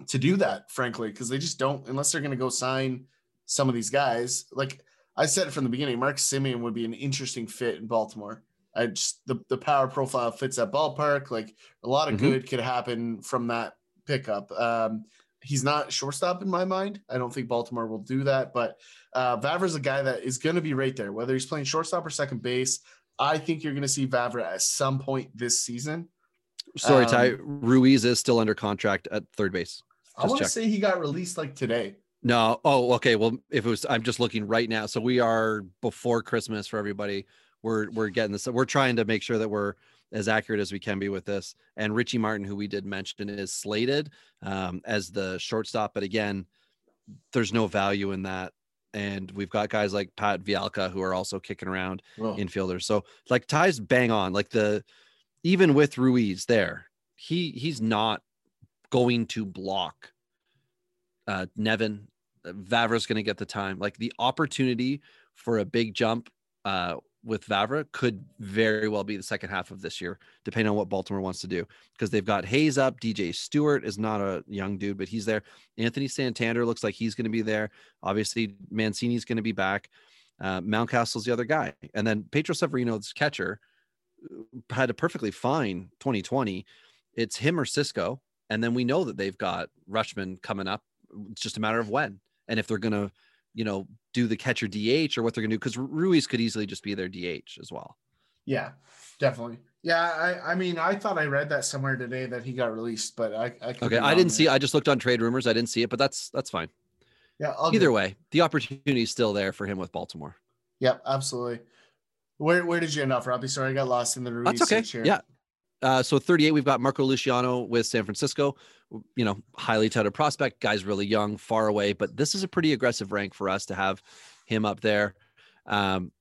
to do that, frankly, because they just don't unless they're going to go sign some of these guys. Like I said it from the beginning, Mark Semien would be an interesting fit in Baltimore. I just the, the power profile fits that ballpark. Like a lot of Mhm. good could happen from that pickup. Um, he's not shortstop in my mind. I don't think Baltimore will do that, but uh, Vavra's a guy that is going to be right there, whether he's playing shortstop or second base. I think you're going to see Vavra at some point this season. Sorry, Um, Ty. Ruiz is still under contract at third base. I Just want to say he got released like today. No. Oh, okay. Well, if it was, I'm just looking right now. So we are before Christmas for everybody. We're we're getting this. We're trying to make sure that we're as accurate as we can be with this. And Richie Martin, who we did mention, is slated um, as the shortstop. But again, there's no value in that. And we've got guys like Pat Valaika who are also kicking around infielders. So like Ty's bang on. Like the even with Ruiz there, he he's not going to block uh Nevin. Vavra's going to get the time. Like the opportunity for a big jump uh with Vavra could very well be the second half of this year, depending on what Baltimore wants to do. Because they've got Hays up. DJ Stewart is not a young dude, but he's there. Anthony Santander looks like he's going to be there. Obviously, Mancini's going to be back. Uh, Mountcastle's the other guy, and then Pedro Severino's catcher uh, had a perfectly fine 2020. It's him or Sisco, and then we know that they've got Rutschman coming up. It's just a matter of when and if they're gonna, you know, do the catcher DH or what they're gonna do because Ruiz could easily just be their DH as well. yeah, definitely. Yeah, I, I mean, I thought I read that somewhere today that he got released, but I, I Okay, I didn't see. I just looked on trade rumors. I didn't see it, but that's that's fine. Yeah, I'll Either do- way, the opportunity is still there for him with Baltimore. Yep, absolutely. Where where did you end off, Robbie? Sorry, I got lost in the Ruiz That's okay. here. Yeah. Uh, so 38, we've got Marco Luciano with San Francisco. You know, highly touted prospect. Guy's really young, far away, but this is a pretty aggressive rank for us to have him up there. Um,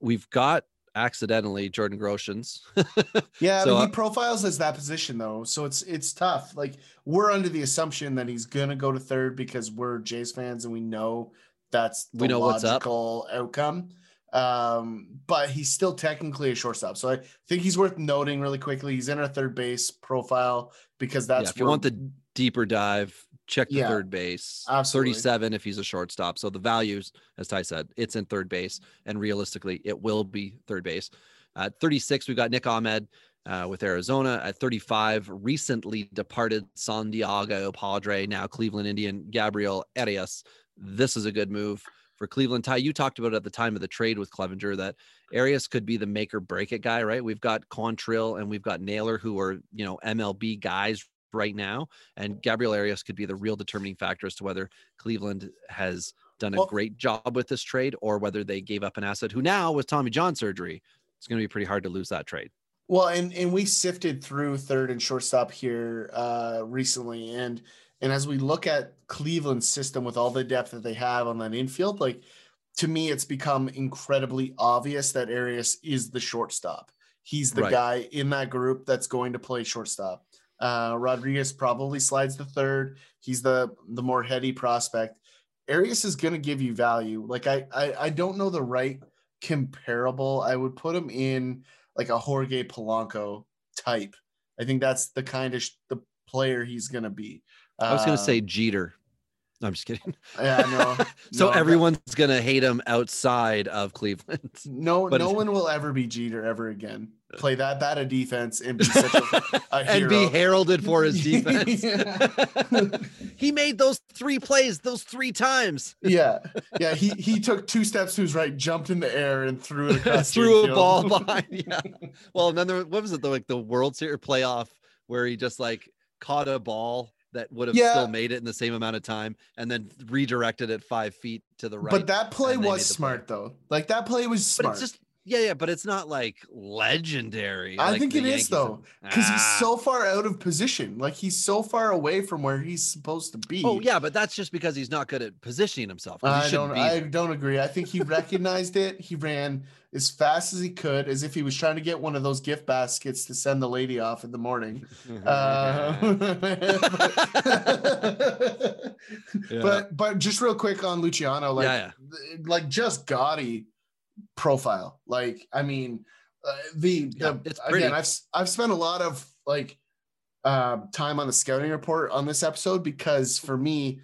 we've got accidentally Jordan Groshans. (laughs) Yeah, So, but uh, he profiles as that position though, so it's it's tough. Like we're under the assumption that he's gonna go to third because we're Jays fans and we know that's the We know what's up. logical outcome. Um, but he's still technically a shortstop, so I think he's worth noting really quickly. He's in our third base profile because that's yeah, if you want the deeper dive, check the Yeah, third base. absolutely. 37 if he's a shortstop. So the values, as Ty said, it's in third base, and realistically, it will be third base. At 36, we've got Nick Ahmed uh, with Arizona. At 35, recently departed San Diego Padre, now Cleveland Indian, Gabriel Arias. This is a good move for Cleveland. Ty, you talked about at the time of the trade with Clevenger that Arias could be the make or break it guy, right? We've got Quantrill and we've got Naylor, who are, you know, MLB guys right now. And Gabriel Arias could be the real determining factor as to whether Cleveland has done a Well- great job with this trade or whether they gave up an asset who now, with Tommy John surgery, it's going to be pretty hard to lose that trade. Well, and and we sifted through third and shortstop here uh recently, and and as we look at Cleveland's system with all the depth that they have on that infield, like to me, it's become incredibly obvious that Arias is the shortstop. He's the Right. guy in that group that's going to play shortstop. Uh, Rodriguez probably slides the third. He's the the more heady prospect. Arias is going to give you value. Like I, I I don't know the right comparable. I would put him in like a Jorge Polanco type. I think that's the kind of sh- the player he's going to be. I was going to say Um, Jeter. No, I'm just kidding. yeah, no. (laughs) so no, everyone's going to hate him outside of Cleveland. (laughs) no, but- no one will ever be Jeter ever again. Play that bad a defense and be such a, (laughs) a and be heralded for his defense. He made those three plays those three times. yeah, yeah. He he took two steps to his right, jumped in the air, and threw it across. Threw a ball behind. Yeah. Well, and then there, what was it? The like the World Series playoff where he just like caught a ball that would have Yeah. still made it in the same amount of time, and then redirected it five feet to the right. But that play was the play. smart though. Like that play was But smart. it's just Yeah, yeah, but it's not like legendary. I like think it is, Yankees though, have- because he's Ah. so far out of position. Like he's so far away from where he's supposed to be. Oh yeah, but that's just because he's not good at positioning himself. I don't. I don't agree. I think he recognized it. He ran as fast as he could, as if he was trying to get one of those gift baskets to send the lady off in the morning. (laughs) Uh, (laughs) Yeah. But but just real quick on Luciano, like Yeah, th- like just gaudy profile. Like I mean, uh, the Yeah, the it's again, I've I've spent a lot of like uh, time on the scouting report on this episode because for me,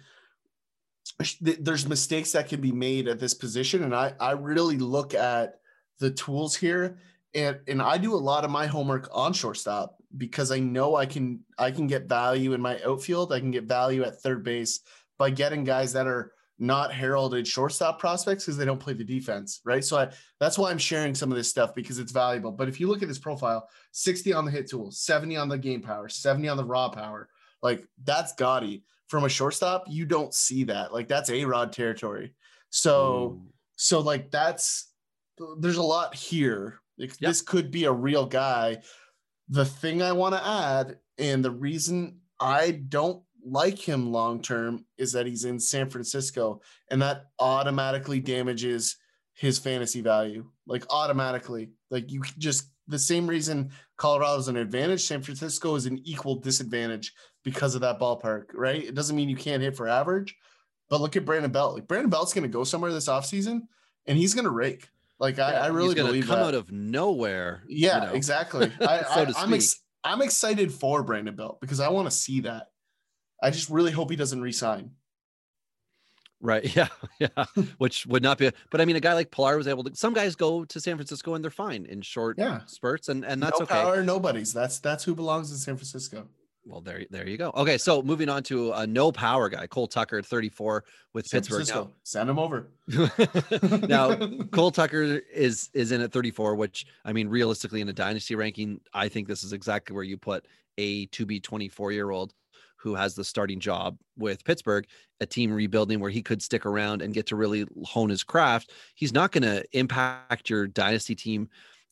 there's mistakes that can be made at this position, and I I really look at the tools here, and and I do a lot of my homework on shortstop because I know I can I can get value in my outfield, I can get value at third base by getting guys that are not heralded shortstop prospects because they don't play the defense, right? So I, that's why I'm sharing some of this stuff because it's valuable. But if you look at his profile, 60 on the hit tool, 70 on the game power, 70 on the raw power, like that's gaudy. From a shortstop, you don't see that. Like that's A-Rod territory. So mm. so like that's there's a lot here. Yep. This could be a real guy. The thing I want to add, and the reason I don't like him long term is that he's in San Francisco, and that automatically damages his fantasy value. Like automatically, like you just the same reason Colorado's an advantage, San Francisco is an equal disadvantage because of that ballpark, right? It doesn't mean you can't hit for average, but look at Brandon Belt. Like Brandon Belt's going to go somewhere this offseason and he's going to rake. Like I, I really believe come that. out of nowhere. you yeah, know. exactly. (laughs) I, so to I, I'm ex- I'm excited for Brandon Belt because I want to see that. I just really hope he doesn't resign. Right. (laughs) Yeah. Yeah. Which would not be, but I mean, a guy like Pilar was able to, some guys go to San Francisco and they're fine in short Yeah. spurts and, and that's no okay. power, nobody's. That's that's who belongs in San Francisco. Well, there, there you go. Okay. So moving on to a no power guy, Cole Tucker, 34 with San Pittsburgh. Francisco. Send him over. Now, (laughs) now Cole (laughs) Tucker is, is in at 34, which I mean, realistically in a dynasty ranking, I think this is exactly where you put a to be 24 year old who has the starting job with Pittsburgh, a team rebuilding where he could stick around and get to really hone his craft. He's not going to impact your dynasty team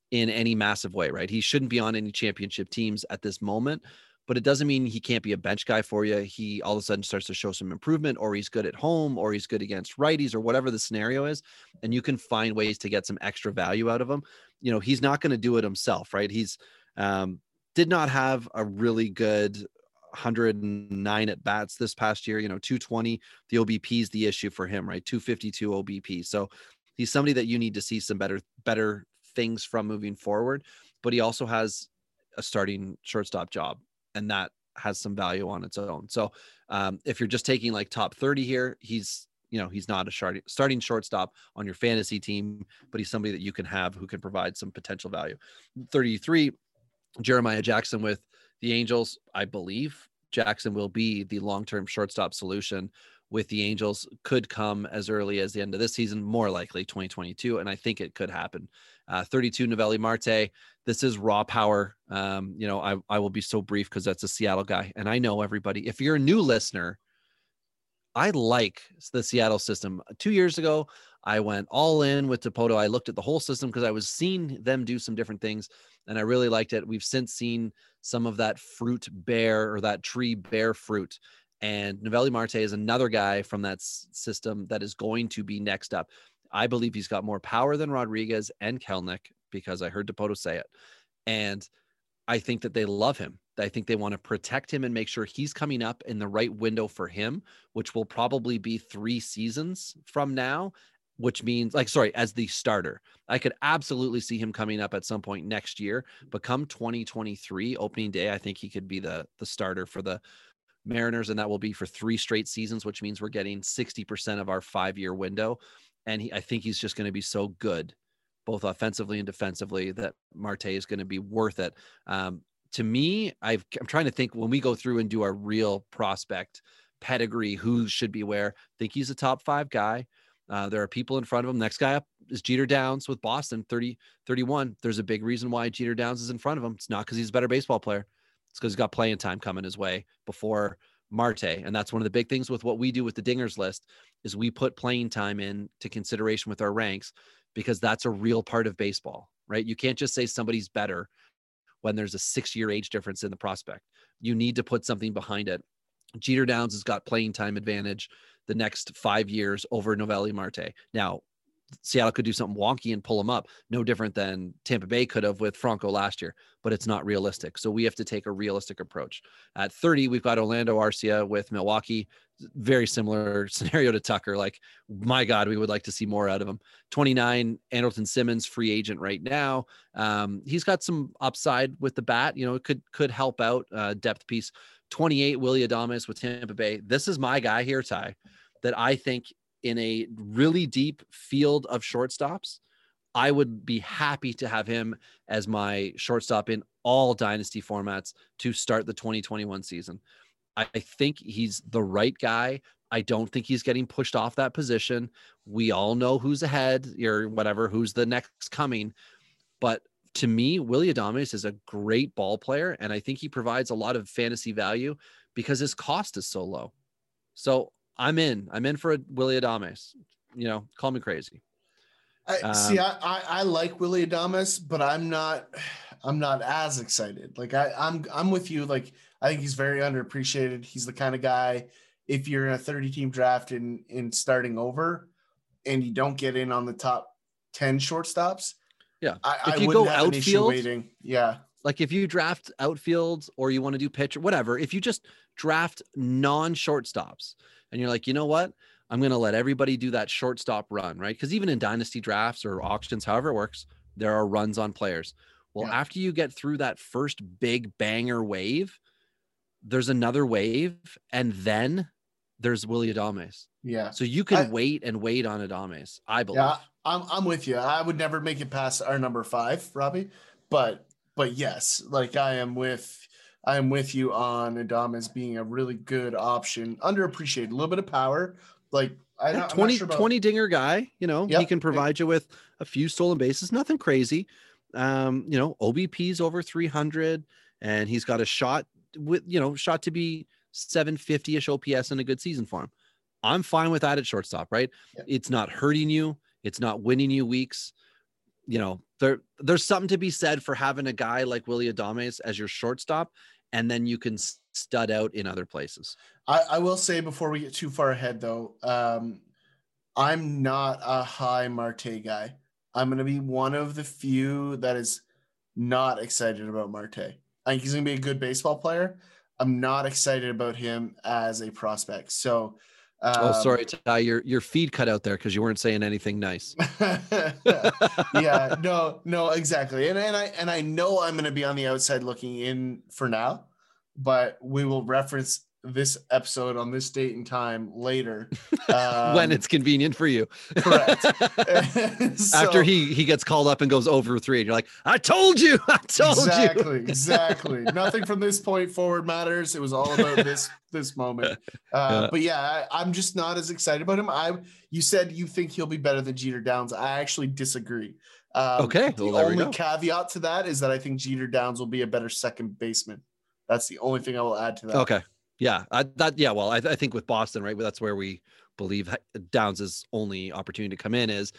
in any massive way, right? He shouldn't be on any championship teams at this moment, but it doesn't mean he can't be a bench guy for you. He all of a sudden starts to show some improvement, or he's good at home, or he's good against righties, or whatever the scenario is. And you can find ways to get some extra value out of him. You know, he's not going to do it himself, right? He's um, did not have a really good 109 at bats this past year, you know, 220. The OBP is the issue for him, right? 252 OBP. So he's somebody that you need to see some better, better things from moving forward. But he also has a starting shortstop job, and that has some value on its own. So um, if you're just taking like top 30 here, he's you know he's not a starting shortstop on your fantasy team, but he's somebody that you can have who can provide some potential value. 33, Jeremiah Jackson with the Angels, I believe Jackson will be the long-term shortstop solution with the Angels. Could come as early as the end of this season, more likely 2022, and I think it could happen. Uh, 32 Noelvi Marte. This is raw power. Um, you know, I I will be so brief because that's a Seattle guy, and I know everybody. If you're a new listener, I like the Seattle system. Two years ago, I went all in with Dipoto. I looked at the whole system because I was seeing them do some different things, and I really liked it. We've since seen some of that fruit bear or that tree bear fruit. And Noelvi Marte is another guy from that system that is going to be next up. I believe he's got more power than Rodriguez and Kelenic because I heard Dipoto say it. And I think that they love him. I think they want to protect him and make sure he's coming up in the right window for him, which will probably be three seasons from now, which means like, sorry, as the starter. I could absolutely see him coming up at some point next year, but come 2023 opening day, I think he could be the the starter for the Mariners, and that will be for three straight seasons, which means we're getting 60% of our five-year window. And he, I think he's just going to be so good, both offensively and defensively, that Marte is going to be worth it. Um, to me, I've, I'm trying to think when we go through and do our real prospect pedigree, who should be where. I think he's a top five guy. Uh, there are people in front of him. Next guy up is Jeter Downs with Boston, 30, 31. There's a big reason why Jeter Downs is in front of him. It's not because he's a better baseball player. It's because he's got playing time coming his way before Marte. And that's one of the big things with what we do with the dingers list is we put playing time in to consideration with our ranks because that's a real part of baseball, right? You can't just say somebody's better when there's a six year age difference in the prospect. You need to put something behind it. Jeter Downs has got playing time advantage the next five years over Noelvi Marte. Now, Seattle could do something wonky and pull him up, no different than Tampa Bay could have with Franco last year, but it's not realistic. So we have to take a realistic approach. At 30, we've got Orlando Arcia with Milwaukee. Very similar (laughs) scenario to Tucker. Like, my God, we would like to see more out of him. 29, Andrelton Simmons, free agent right now. Um, he's got some upside with the bat. You know, it could could help out uh, depth piece. 28, Willy Adames with Tampa Bay. This is my guy here, Ty, that I think in a really deep field of shortstops, I would be happy to have him as my shortstop in all dynasty formats to start the 2021 season. I think he's the right guy. I don't think he's getting pushed off that position. We all know who's ahead or whatever, who's the next coming. But to me, Willy Adames is a great ball player. And I think he provides a lot of fantasy value because his cost is so low. So I'm in. I'm in for a Willy Adames. You know, call me crazy. I, um, see, I, I, I like Willy Adames, but I'm not I'm not as excited. Like I I'm I'm with you. Like I think he's very underappreciated. He's the kind of guy if you're in a 30 team draft and in starting over and you don't get in on the top 10 shortstops. Yeah. I, if you go outfield, waiting. Yeah. Like if you draft outfield or you want to do pitcher, whatever, if you just draft non shortstops, and you're like, you know what? I'm going to let everybody do that shortstop run, right? Because even in dynasty drafts or auctions, however it works, there are runs on players. Well, yeah. after you get through that first big banger wave, there's another wave, and then there's Willy Adames. Yeah. So you can I, wait and wait on Adames. I believe. Yeah, I'm I'm with you. I would never make it past our number five, Robbie. But but yes, like I am with I'm with you on Adames being a really good option, underappreciated, a little bit of power. Like I yeah, 20, sure about... 20 dinger guy, you know, yep. he can provide you with a few stolen bases, nothing crazy. Um, you know, OBP's over 300 and he's got a shot with, you know, shot to be 750 ish OPS in a good season for him. I'm fine with that at shortstop, right? Yep. It's not hurting you, it's not winning you weeks. You know, there there's something to be said for having a guy like Willy Adames as your shortstop, and then you can stud out in other places. I, I will say before we get too far ahead, though, um, I'm not a high Marte guy. I'm going to be one of the few that is not excited about Marte. I think he's going to be a good baseball player. I'm not excited about him as a prospect. So um, oh, sorry, Ty, your your feed cut out there because you weren't saying anything nice. (laughs) yeah, no, no, exactly. And and I and I know I'm going to be on the outside looking in for now, but we will reference this episode on this date and time later um, (laughs) when it's convenient for you. correct. (laughs) (laughs) So, after he he gets called up and goes over three and you're like i told you i told exactly, you. Exactly exactly. Nothing from this point forward matters. It was all about this this moment. Uh, yeah. but yeah I, i'm just not as excited about him. I you said you think he'll be better than jeter downs. I actually disagree. Um, okay the well, only caveat to that is that i think jeter downs will be a better second baseman. That's the only thing i will add to that. Okay yeah, I, that yeah. Well, I, I think with Boston, right, But that's where we believe Downs' only opportunity to come in is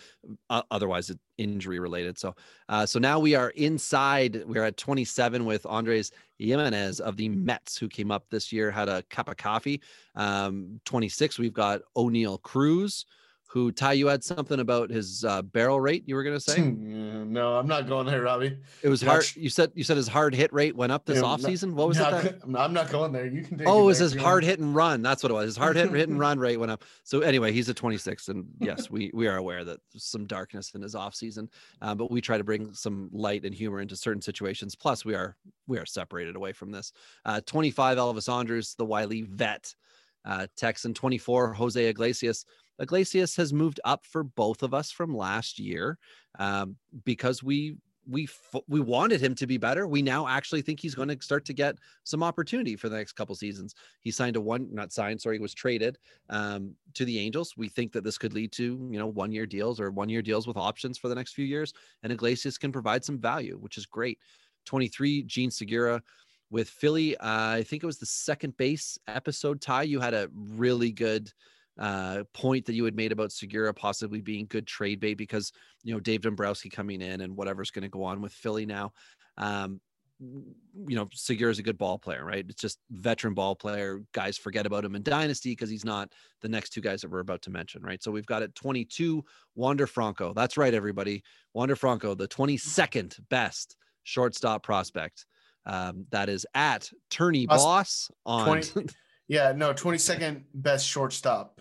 uh, otherwise injury related. So, uh, so now we are inside. We're at 27 with Andres Gimenez of the Mets, who came up this year, had a cup of coffee. Um, 26, we've got O'Neil Cruz, who Ty, you had something about his uh, barrel rate. You were going to say? no, I'm not going there, Robbie. It was hard. You said you said his hard hit rate went up this yeah, off season. What was it? I'm not going there. You can. oh, it was his hard hit and run. That's what it was. His hard hit hit and (laughs) run rate went up. So anyway, he's a 26, and yes, we we are aware that there's some darkness in his off season, uh, but we try to bring some light and humor into certain situations. Plus, we are we are separated away from this. Uh, 25, Elvis Andrus, the Wiley vet. Uh, Texan 24, Jose Iglesias. Iglesias has moved up for both of us from last year um, because we we we wanted him to be better. We now actually think he's going to start to get some opportunity for the next couple seasons. He signed a one, not signed, sorry, he was traded um, to the Angels. We think that this could lead to you know one year deals or one year deals with options for the next few years, and Iglesias can provide some value, which is great. Twenty three, Jean Segura with Philly. Uh, I think it was the second base episode. Ty, you had a really good uh, point that you had made about Segura possibly being good trade bait because you know Dave Dombrowski coming in and whatever's going to go on with Philly now. Um, you know, Segura is a good ball player, right? It's just veteran ball player. Guys forget about him in Dynasty because he's not the next two guys that we're about to mention, right? So we've got at 22, Wander Franco. That's right, everybody. Wander Franco, the 22nd best shortstop prospect. Um, that is at Tourney Pros- Boss on. 20 (laughs) Yeah, no, 22nd best shortstop,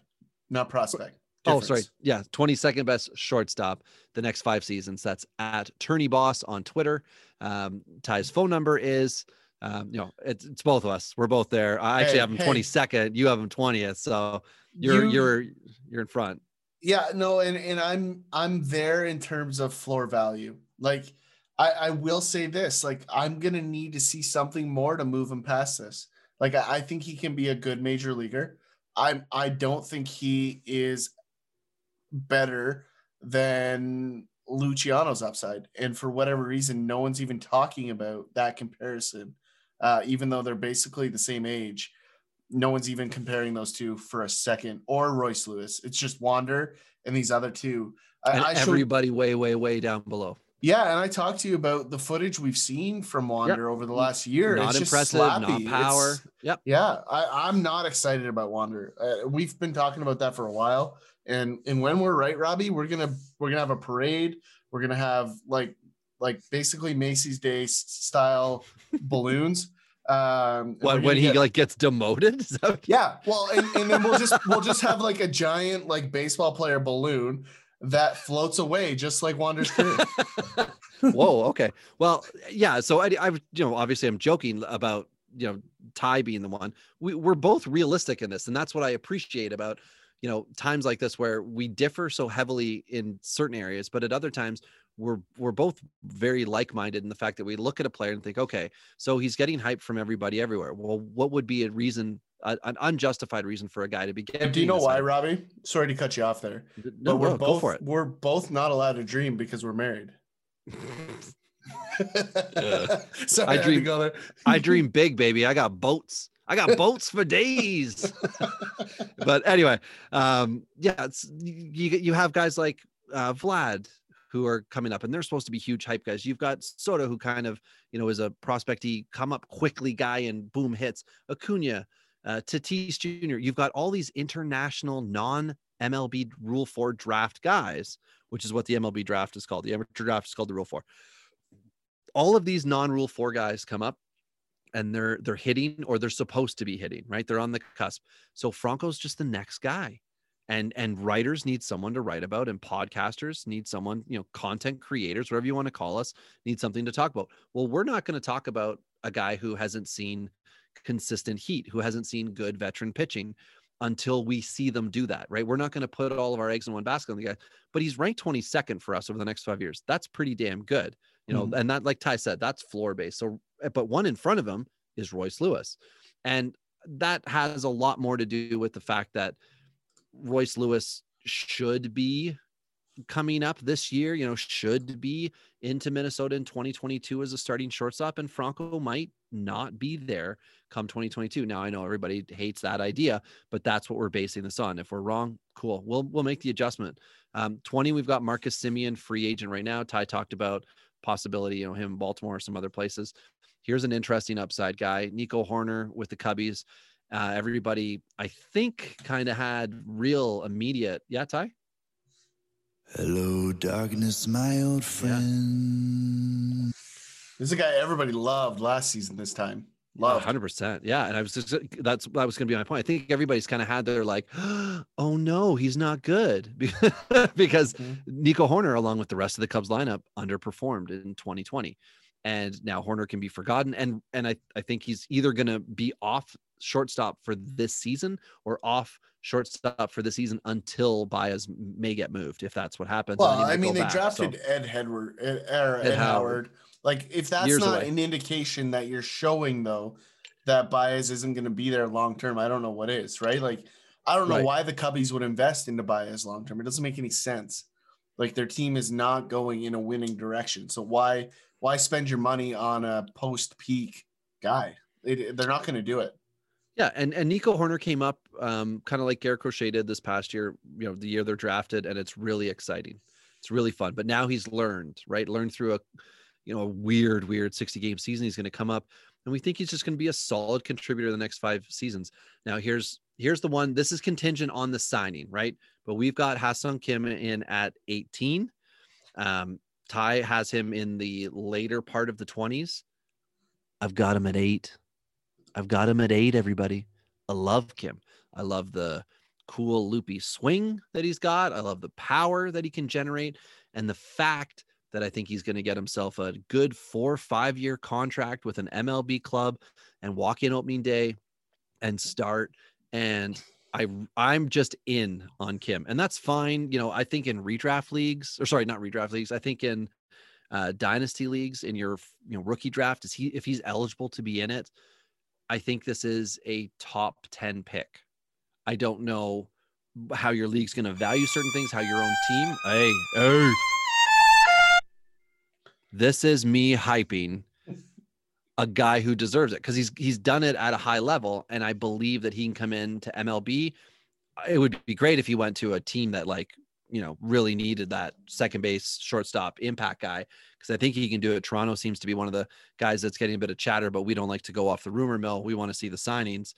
not prospect. Oh, sorry. Yeah, 22nd best shortstop the next five seasons. That's at Tourney Boss on Twitter. Um, Ty's phone number is, um, you know, it's, it's both of us. We're both there. I actually Hey, have him hey. 22nd. You have him 20th. So you're You- you're you're in front. Yeah, no, and and I'm I'm there in terms of floor value. Like I, I will say this, like I'm gonna need to see something more to move him past this. Like I, I think he can be a good major leaguer. I'm I don't think he is better than Luciano's upside. And for whatever reason, no one's even talking about that comparison. Uh, even though they're basically the same age, no one's even comparing those two for a second or Royce Lewis. It's just Wander and these other two. I, And I everybody way, way, way down below. Yeah, and I talked to you about the footage we've seen from Wander over the last year. Not it's impressive, not power. It's- Yep. yeah, I, I'm not excited about Wander. Uh, we've been talking about that for a while, and and when we're right, Robbie, we're gonna we're gonna have a parade. We're gonna have like like basically Macy's Day style (laughs) balloons. Um, What when he get- like gets demoted? (laughs) Yeah, well, and, and then we'll just we'll just have like a giant like baseball player balloon that floats away just like Wander's career. (laughs) Whoa. Okay. Well, yeah. So I, I, you know, obviously I'm joking about, you know, Ty being the one. We, we're both realistic in this, and that's what I appreciate about, you know, times like this where we differ so heavily in certain areas, but at other times we're we're both very like-minded in the fact that we look at a player and think, okay, so he's getting hype from everybody everywhere. Well, what would be a reason, a, an unjustified reason for a guy to be getting? Do you know why, hype? Robbie? Sorry to cut you off there. No, but we're no, both go for it. we're both not allowed to dream because we're married. (laughs) (laughs) Sorry, I, I dream- go there. I dream (laughs) big, baby. I got boats. I got boats for days. (laughs) but anyway, um, yeah, it's you you have guys like uh, Vlad who are coming up, and they're supposed to be huge hype guys. You've got Soto who kind of you know is a prospecty come up quickly guy and boom hits. Acuna, uh, Tatis Jr. You've got all these international non MLB Rule Four draft guys, which is what the MLB draft is called. The amateur draft is called the Rule Four. All of these non Rule Four guys come up and they're they're hitting or they're supposed to be hitting right? They're on the cusp. So franco's just the next guy. And and writers need someone to write about and podcasters need someone you know content creators whatever you want to call us need something to talk about. Well we're not going to talk about a guy who hasn't seen consistent heat who hasn't seen good veteran pitching until we see them do that right? We're not going to put all of our eggs in one basket on the guy but he's ranked 22nd for us over the next five years. That's pretty damn good you know and that like ty said that's floor based so eh, but one in front of him is Royce Lewis. And that has a lot more to do with the fact that Royce Lewis should be coming up this year, you know, should be into Minnesota in 2022 as a starting shortstop, and Franco might not be there come 2022. Now I know everybody hates that idea, but that's what we're basing this on. If we're wrong, cool. We'll we'll make the adjustment. Um, 20, we've got Marcus Semien, free agent right now. Ty talked about possibility, you know, him in Baltimore or some other places. Here's an interesting upside guy, Nico Hoerner with the Cubbies. Uh, everybody, I think, kind of had real immediate. Yeah, Ty. Hello, darkness, my old friend. This is a guy everybody loved last season. This time, Hundred percent. Yeah, and I was just that's that was going to be my point. I think everybody's kind of had their like, (gasps) oh no, he's not good (laughs) because Mhm. Nico Hoerner, along with the rest of the Cubs lineup, underperformed in 2020, and now Hoerner can be forgotten. And and I I think he's either going to be off shortstop for this season or off shortstop for the season until Baez may get moved if that's what happens. Well, I mean, they back. So- drafted Ed Hedward, Ed, Ed, Ed Howard. Howard. Like, if that's Years not away. an indication that you're showing, though, that Baez isn't going to be there long term, I don't know what is, right? Like, I don't know Right. why the Cubbies would invest into Baez long term. It doesn't make any sense. Like, their team is not going in a winning direction. So why why spend your money on a post peak guy? It, they're not going to do it. Yeah, and and Nico Hoerner came up um, kind of like Garrett Crochet did this past year. You know, the year they're drafted, and it's really exciting. It's really fun. But now he's learned, right? Learned through a, you know, a weird, weird sixty game season. He's going to come up, and we think he's just going to be a solid contributor the next five seasons. Now here's here's the one. This is contingent on the signing, right? But we've got Ha-Seong Kim in at eighteen. Um, Ty has him in the later part of the twenties. I've got him at eight. I've got him at eight, everybody. I love Kim. I love the cool loopy swing that he's got. I love the power that he can generate and the fact that I think he's going to get himself a good four, five year contract with an MLB club and walk in opening day and start. And I I'm just in on Kim, and that's fine. You know, I think in redraft leagues, or sorry, not redraft leagues. I think in uh, dynasty leagues in your you know rookie draft, is he if he's eligible to be in it, I think this is a top 10 pick. I don't know how your league's going to value certain things, how your own team. Hey, hey. This is me hyping a guy who deserves it because he's he's done it at a high level, and I believe that he can come in to MLB. It would be great if he went to a team that like you know really needed that second base shortstop impact guy because I think he can do it. Toronto seems to be one of the guys that's getting a bit of chatter, but we don't like to go off the rumor mill. We want to see the signings.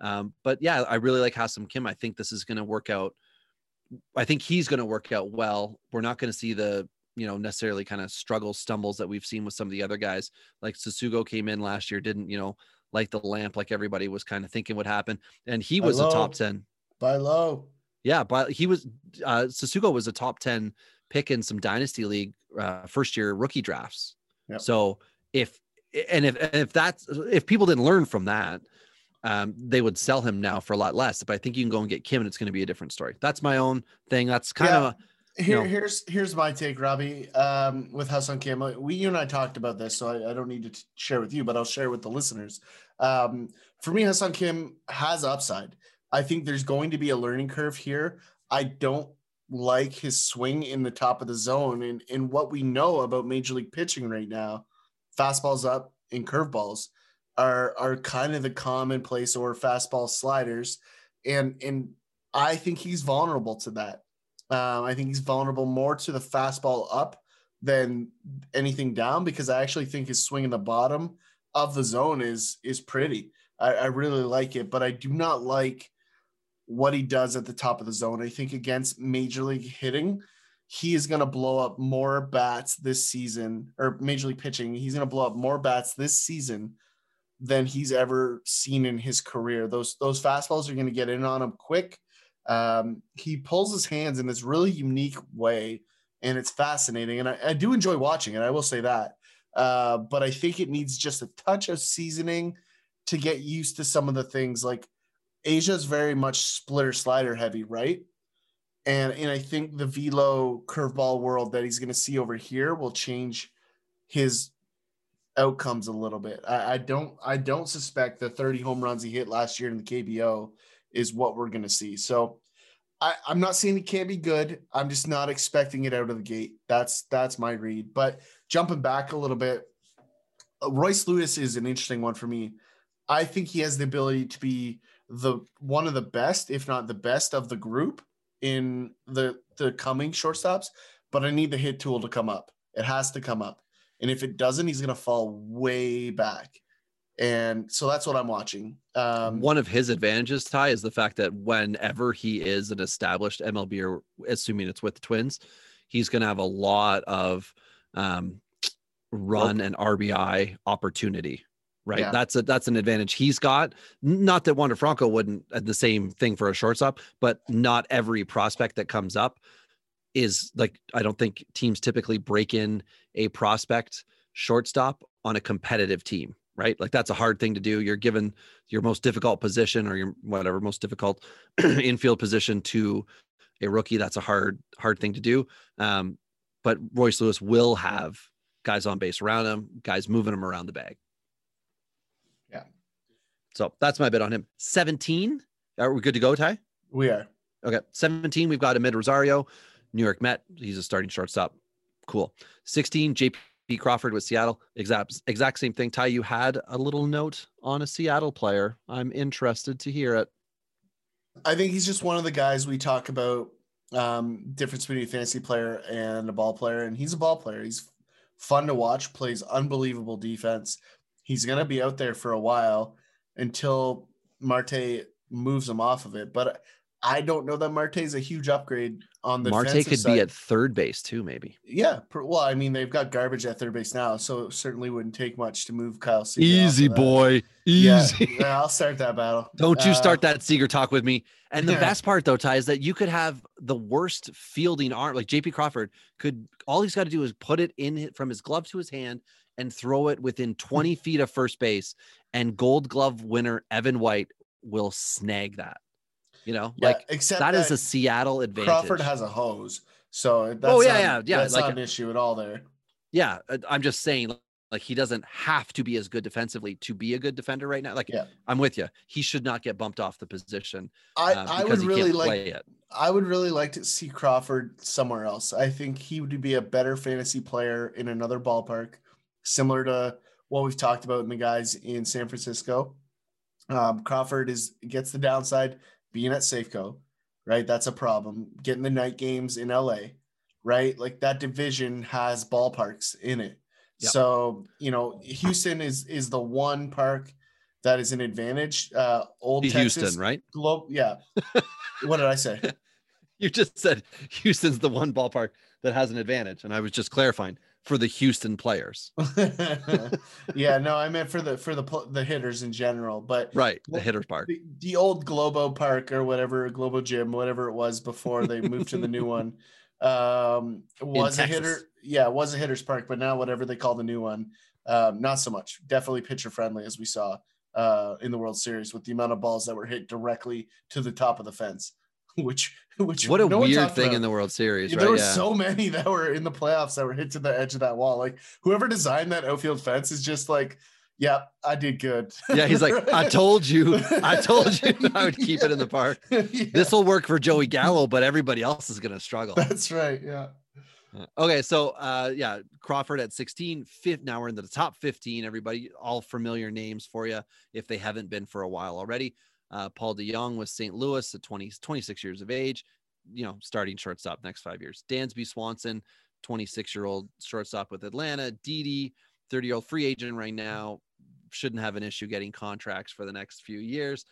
Um, but yeah, I really like Ha-Seong Kim. I think this is going to work out. I think he's going to work out well. We're not going to see the you know necessarily kind of struggles stumbles that we've seen with some of the other guys like Tsutsugo came in last year didn't you know light the lamp like everybody was kind of thinking would happen and he was a top 10 by low yeah, but he was uh Tsutsugo was a top 10 pick in some dynasty league uh, first year rookie drafts. Yep. So if and if if that's if people didn't learn from that, um, they would sell him now for a lot less. But I think you can go and get Kim, and it's going to be a different story. That's my own thing. That's kind Yeah. of Here, know. here's here's my take, Robbie. Um, with Ha-Seong Kim, we you and I talked about this, so I, I don't need to t- share with you, but I'll share with the listeners. Um, for me, Ha-Seong Kim has upside. I think there's going to be a learning curve here. I don't like his swing in the top of the zone, and and what we know about Major League pitching right now, fastballs up and curveballs are are kind of the commonplace or fastball sliders, and and I think he's vulnerable to that. Um, I think he's vulnerable more to the fastball up than anything down because I actually think his swing in the bottom of the zone is is pretty. I, I really like it, but I do not like what he does at the top of the zone. I think against major league hitting, he is going to blow up more bats this season, or major league pitching. He's going to blow up more bats this season than he's ever seen in his career. Those those fastballs are going to get in on him quick. Um, he pulls his hands in this really unique way, and it's fascinating. And I, I do enjoy watching it. I will say that. Uh, but I think it needs just a touch of seasoning to get used to some of the things. Like Asia's very much splitter slider heavy, right? And and I think the velo curveball world that he's going to see over here will change his outcomes a little bit. I, I don't I don't suspect the 30 home runs he hit last year in the KBO is what we're going to see. So I, I'm not saying it can't be good. I'm just not expecting it out of the gate. That's that's my read. But jumping back a little bit, uh, Royce Lewis is an interesting one for me. I think he has the ability to be the one of the best, if not the best, of the group in the the coming shortstops. But I need the hit tool to come up. It has to come up, and if it doesn't, he's going to fall way back. And so that's what I'm watching. Um, one of his advantages, Ty, is the fact that whenever he is an established MLB, or assuming it's with the Twins, he's going to have a lot of um, run and RBI opportunity. Right, Yeah. that's a that's an advantage he's got. Not that Wander Franco wouldn't uh, the same thing for a shortstop, but not every prospect that comes up is like I don't think teams typically break in a prospect shortstop on a competitive team, right? Like that's a hard thing to do. You're given your most difficult position or your whatever most difficult (clears throat) infield position to a rookie. That's a hard hard thing to do. Um, but Royce Lewis will have guys on base around him, guys moving him around the bag. Yeah. So that's my bit on him. 17. Are we good to go, Ty? we are. Okay. 17, we've got Amed Rosario, New York Met. He's a starting shortstop. Cool. 16, JP Crawford with Seattle, exact exact same thing. Ty, you had a little note on a Seattle player. I'm interested to hear it. I think he's just one of the guys we talk about um, difference between a fantasy player and a ball player, and he's a ball player. He's fun to watch, plays unbelievable defense. He's to be out there for a while until Marte moves him off of it. But I don't know that Marte is a huge upgrade on the Marte defensive could side. be at third base too, maybe. Yeah, well, I mean they've got garbage at third base now, so it certainly wouldn't take much to move Kyle Seager. off of that. Yeah, yeah, (laughs) I'll start that battle. Don't you Uh, start that Seager talk with me. And the Yeah. (laughs) best part though, Ty, is that you could have the worst fielding arm, like JP Crawford could all he's got to do is put it in from his glove to his hand and throw it within (laughs) 20 feet of first base, and gold glove winner Evan White will snag that. You know, Yeah, like except that is a Seattle advantage. Crawford has a hose, so that's Oh, yeah, not- yeah, yeah, That's like not an issue at all there. yeah, uh, I'm just saying like he doesn't have to be as good defensively to be a good defender right now. Like Yeah. I'm with you. He should not get bumped off the position I, uh, I would really like it. I would really like to see Crawford somewhere else. I think he would be a better fantasy player in another ballpark, similar to what we've talked about in the guys in San Francisco. Um, Crawford is gets the downside being at Safeco, right? That's a problem. Getting the night games in LA, right? Like that division has ballparks in it. Yep. So you know, Houston is is the one park that is an advantage. Uh, old Be Texas, Houston, right? Globe, yeah. (laughs) what did I say? You just said Houston's the one ballpark that has an advantage, and I was just clarifying for the Houston players. (laughs) yeah, no, I meant for the for the the hitters in general, but Right, the hitters park. the, the old Globo Park or whatever Globo Gym, whatever it was before they moved to the new one, (laughs) um, was a hitter. Yeah, it was a hitters park, but now whatever they call the new one, um, not so much. Definitely pitcher friendly, as we saw uh, in the World Series with the amount of balls that were hit directly to the top of the fence, (laughs) which which What a no weird thing about. in the World Series, Yeah, right? There were yeah. so many that were in the playoffs that were hit to the edge of that wall. Like whoever designed that outfield fence is just like, yeah, I did good. yeah, he's like, I (laughs) told you, I told you (laughs) I would keep it in the park. Yeah, This will work for Joey Gallo, but everybody else is going to struggle. that's right. Yeah. Uh, Okay, so uh yeah, Crawford at 16, fifth now we're in the top 15. Everybody, all familiar names for you if they haven't been for a while already. Uh Paul DeJong with St. Louis at 20, 26 years of age, you know, starting shortstop next five years. Dansby Swanson, 26 year old shortstop with Atlanta. Didi, 30 year old free agent right now, shouldn't have an issue getting contracts for the next few years.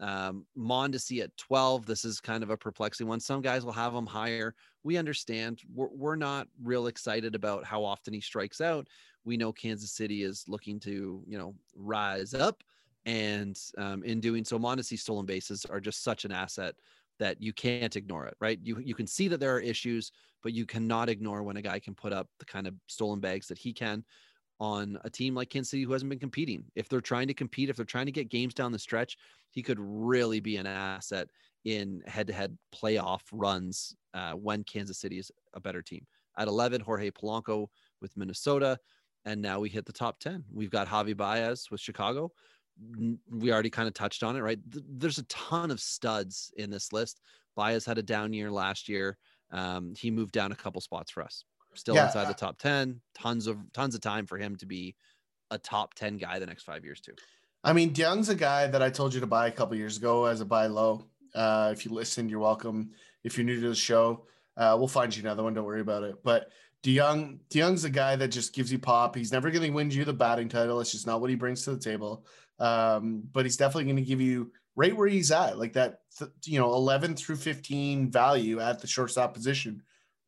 Um, Mondesi at 12. This is kind of a perplexing one. Some guys will have him higher. We understand. We're, we're not real excited about how often he strikes out. We know Kansas City is looking to, you know, rise up. And um, in doing so, Mondesi stolen bases are just such an asset that you can't ignore it, right? You, you can see that there are issues, but you cannot ignore when a guy can put up the kind of stolen bags that he can on a team like Kansas City who hasn't been competing. If they're trying to compete, if they're trying to get games down the stretch, he could really be an asset in head-to-head playoff runs uh, when Kansas City is a better team. At 11, Jorge Polanco with Minnesota, and now we hit the top 10. We've got Javi Baez with Chicago. We already kind of touched on it, right? There's a ton of studs in this list. Baez had a down year last year. Um, he moved down a couple spots for us. Still Yeah, inside uh, the top 10. Tons of tons of time for him to be a top 10 guy the next five years too. I mean, DeJong's a guy that I told you to buy a couple years ago as a buy low. Uh, if you listened, you're welcome. If you're new to the show, uh, we'll find you another one. Don't worry about it. But DeJong, DeJong's a guy that just gives you pop. He's never going to win you the batting title. It's just not what he brings to the table. Um, but he's definitely going to give you right where he's at, like that, th- you know, 11 through 15 value at the shortstop position,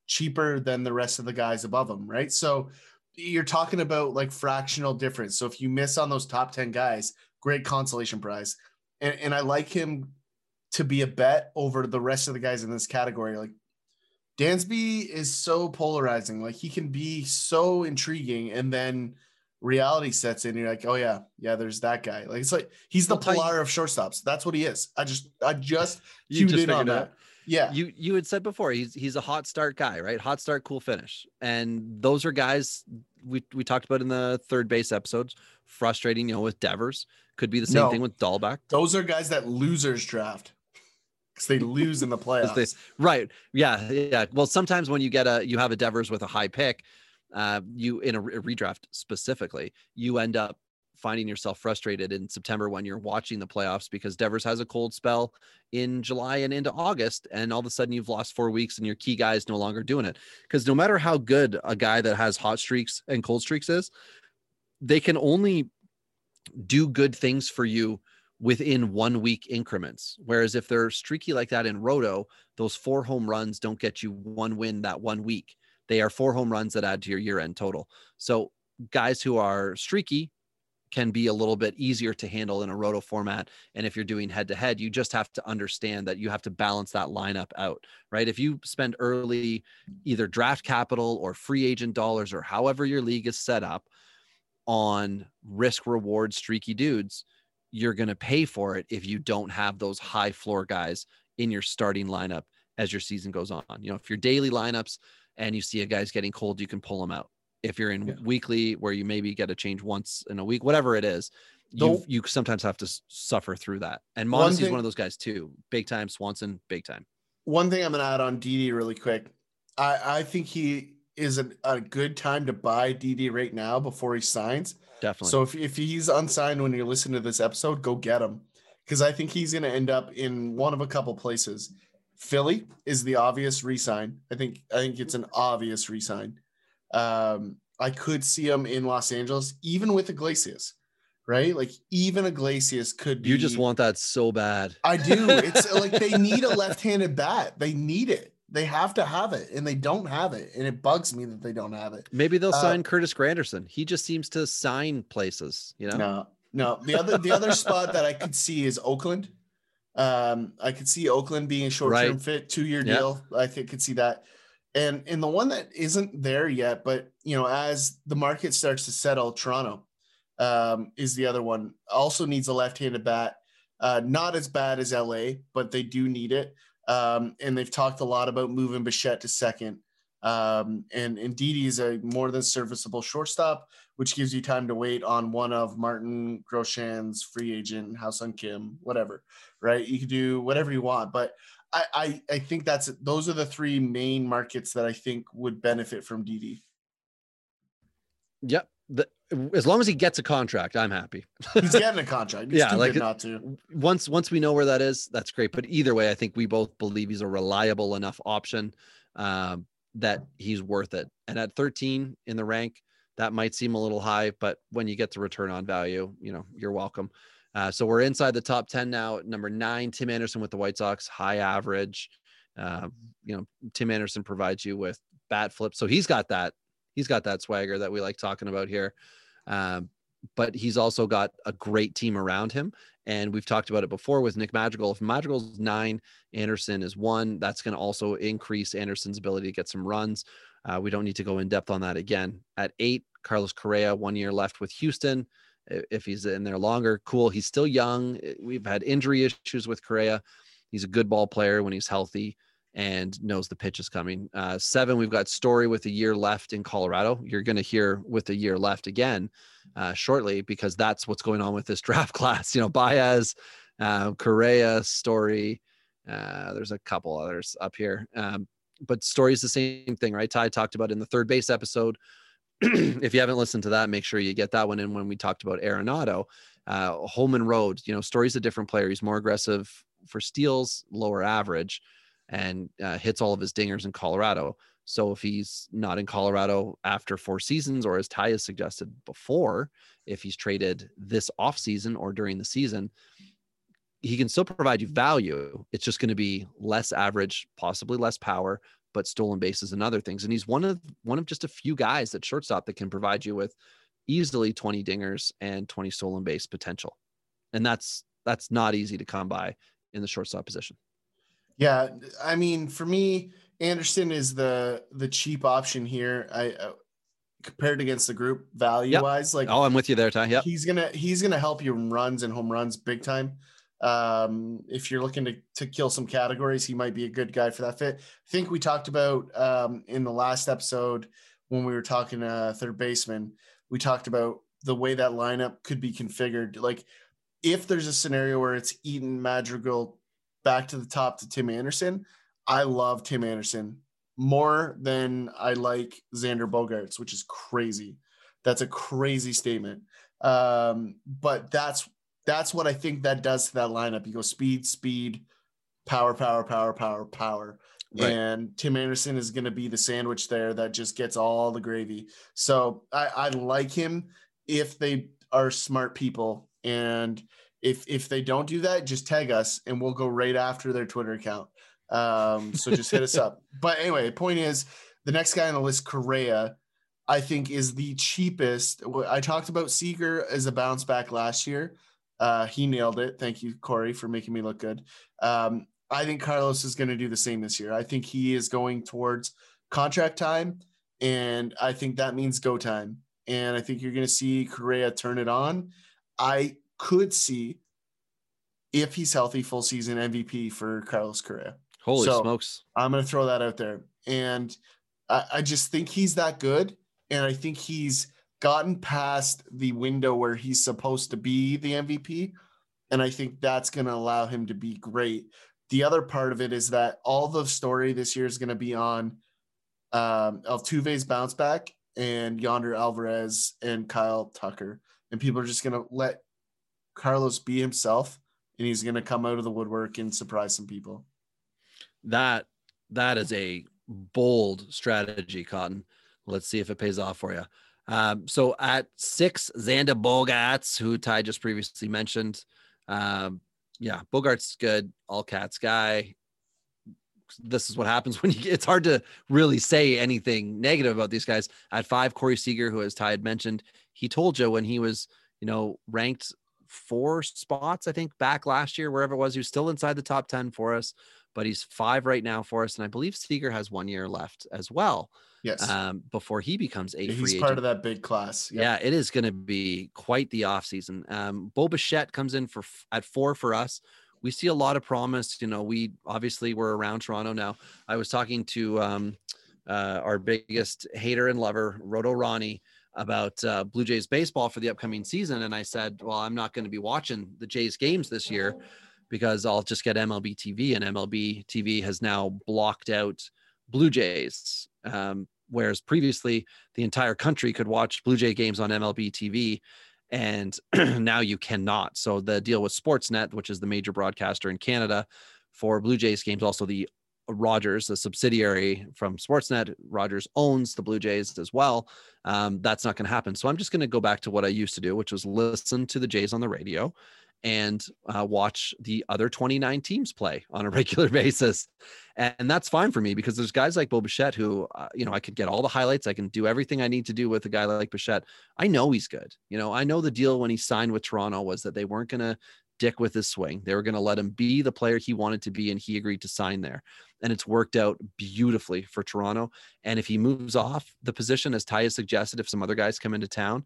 cheaper than the rest of the guys above him, right? So you're talking about like fractional difference. So if you miss on those top 10 guys, great consolation prize. And, and I like him to be a bet over the rest of the guys in this category. Like Dansby is so polarizing. Like he can be so intriguing, and then reality sets in. You're like, oh yeah, yeah, there's that guy. Like it's like he's the you- polar of shortstops. That's what he is. I just I just You just in on that. out. Yeah. You you had said before he's he's a hot start guy, right? Hot start, cool finish, and those are guys we we talked about in the third base episodes. Frustrating, you know, with Devers could be the same No. thing with Dahlback. Those are guys that losers draft because they lose in the (laughs) playoffs. Right. Yeah. Yeah. Well, sometimes when you get a you have a Devers with a high pick, uh, you in a, a redraft specifically, you end up finding yourself frustrated in September when you're watching the playoffs because Devers has a cold spell in July and into August, and all of a sudden you've lost four weeks and your key guy is no longer doing it. Because no matter how good a guy that has hot streaks and cold streaks is, they can only do good things for you within one week increments. Whereas if they're streaky like that in Roto, those four home runs don't get you one win that one week. They are four home runs that add to your year end total. So guys who are streaky can be a little bit easier to handle in a roto format. And if you're doing head to head, you just have to understand that you have to balance that lineup out, right? If you spend early either draft capital or free agent dollars or however your league is set up on risk reward streaky dudes, you're going to pay for it if you don't have those high floor guys in your starting lineup as your season goes on. You know, if your daily lineups and you see a guy's getting cold, you can pull him out. If you're in Yeah. weekly where you maybe get a change once in a week, whatever it is, you you sometimes have to suffer through that. And One is one of those guys too. Big time Swanson, big time. One thing I'm going to add on Didi really quick. I, I think he is a, a good time to buy Didi right now before he signs. Definitely. So if, if he's unsigned when you're listening to this episode, go get him because I think he's going to end up in one of a couple places. Philly is the obvious resign. I think I think it's an obvious resign. Um, I could see him in Los Angeles, even with Iglesias, right? Like even Iglesias could be. you just want that so bad. I do. It's (laughs) like they need a left-handed bat. They need it. They have to have it, and they don't have it, and it bugs me that they don't have it. Maybe they'll Uh, sign Curtis Granderson. He just seems to sign places, you know? No, no. The other the other spot that I could see is Oakland. Um, I could see Oakland being a short term Right. fit, two year Yeah. deal. I think could see that. And and the one that isn't there yet, but you know, as the market starts to settle, Toronto um, is the other one. Also needs a left handed bat. Uh, not as bad as LA, but they do need it. Um, and they've talked a lot about moving Bichette to second. Um, and and Didi is a more than serviceable shortstop which gives you time to wait on one of Martin Grosjean's free agent, Ha-Seong Kim, whatever, right? You can do whatever you want, but I, I, I think that's those are the three main markets that I think would benefit from Didi. Yep. The, as long as he gets a contract, I'm happy. He's (laughs) getting a contract. It's Yeah, like not to. once once we know where that is, that's great. But either way, I think we both believe he's a reliable enough option um, that he's worth it. And at 13 in the rank, that might seem a little high, but when you get to return on value, you know, you're welcome. Uh, so we're inside the top 10 now. Number nine, Tim Anderson with the White Sox, high average. Uh, you know, Tim Anderson provides you with bat flips. So he's got that. He's got that swagger that we like talking about here. Um, but he's also got a great team around him. And we've talked about it before with Nick Madrigal. If Madrigal's nine, Anderson is one, that's going to also increase Anderson's ability to get some runs. Uh, we don't need to go in depth on that again. At eight, Carlos Correa, one year left with Houston. If he's in there longer, cool. He's still young. We've had injury issues with Correa. He's a good ball player when he's healthy and knows the pitch is coming. Uh, seven, we've got Story with a year left in Colorado. You're going to hear with a year left again uh, shortly because that's what's going on with this (laughs) draft class. You know, Baez, uh, Correa, Story. Uh, there's a couple others up here. Um, but Story is the same thing, right? Ty talked about in the third base episode. (clears throat) if you haven't listened to that, make sure you get that one in when we talked about Arenado. Uh, Holman Road, you know, Story's a different player. He's more aggressive for steals, lower average, and uh, hits all of his dingers in Colorado. So if he's not in Colorado after four seasons, or as Ty has suggested before, if he's traded this offseason or during the season, he can still provide you value. It's just going to be less average, possibly less power, but stolen bases and other things. And he's one of one of just a few guys at shortstop that can provide you with easily 20 dingers and 20 stolen base potential. And that's that's not easy to come by in the shortstop position. Yeah, I mean, for me, Anderson is the the cheap option here. I uh, compared against the group value wise, like Oh, I'm with you there, Ty. Yeah, he's gonna he's gonna help you runs and home runs big time. Um, if you're looking to to kill some categories, he might be a good guy for that fit. I think we talked about um, in the last episode when we were talking uh, third baseman, we talked about the way that lineup could be configured. Like if there's a scenario where it's Eaton Madrigal back to the top to Tim Anderson, I love Tim Anderson more than I like Xander Bogaerts, which is crazy. That's a crazy statement. Um, but that's that's what I think that does to that lineup. You go speed, speed, power, power, power, power, power. Right. And Tim Anderson is going to be the sandwich there that just gets all the gravy. So I, I like him if they are smart people. And if if they don't do that, just tag us and we'll go right after their Twitter account. Um, so just hit us up. (laughs) But anyway, point is the next guy on the list, Correa, I think is the cheapest. I talked about Seager as a bounce back last year. Uh, he nailed it. Thank you, Corey, for making me look good. Um, I think Carlos is going to do the same this year. I think he is going towards contract time, and I think that means go time. And I think you're going to see Correa turn it on. I could see if he's healthy, full season MVP for Carlos Correa. Holy So- smokes. I'm going to throw that out there. And I, I just think he's that good. And I think he's gotten past the window where he's supposed to be the MVP. And I think that's going to allow him to be great. The other part of it is that all the story this year is going to be on um, Altuve's bounce back and Yordan Alvarez and Kyle Tucker. And people are just going to let Carlos be himself and he's going to come out of the woodwork and surprise some people. That that is a bold strategy, Cotton. Let's see if it pays off for you. Um, so at six, Xander Bogaerts, who Ty just previously mentioned. Um, yeah, Bogaerts good, all cats guy. This is what happens (laughs) when you. It's hard to really say anything negative about these guys. At five, Corey Seager, who as Ty had mentioned, he told you when he was, you know, ranked four spots, I think, back last year, wherever it was, he was still inside the top ten for us but he's five right now for us. And I believe Seager has one year left as well Yes. um, before he becomes a he's agent. part of that big class. Yep. Yeah, it is going to be quite the offseason. Um, Bo Bichette comes in for at four for us. We see a lot of promise. You know, we obviously we're around Toronto now. I was talking to um, uh, our biggest hater and lover, Roto Ronnie, about uh, Blue Jays baseball for the upcoming season, and I said, "Well, I'm not going to be watching the Jays games this year because I'll just get MLB TV, and MLB TV has now blocked out Blue Jays." Um, whereas previously the entire country could watch Blue Jay games on MLB TV, and (clears throat) now you cannot. So the deal with Sportsnet, which is the major broadcaster in Canada for Blue Jays games, also the Rogers, the subsidiary from Sportsnet, Rogers owns the Blue Jays as well. Um, that's not going to happen. So I'm just going to go back to what I used to do, which was listen to the Jays on the radio and uh, watch the other 29 teams play on a (laughs) regular basis. And that's fine for me because there's guys like Bo Bichette who, uh, you know, I could get all the highlights. I can do everything I need to do with a guy like Bichette. I know he's good. You know, I know the deal when he signed with Toronto was that they weren't going to dick with his swing. They were going to let him be the player he wanted to be, and he agreed to sign there. And it's worked out beautifully for Toronto. And if he moves off the position, as Ty has suggested, if some other guys come into town,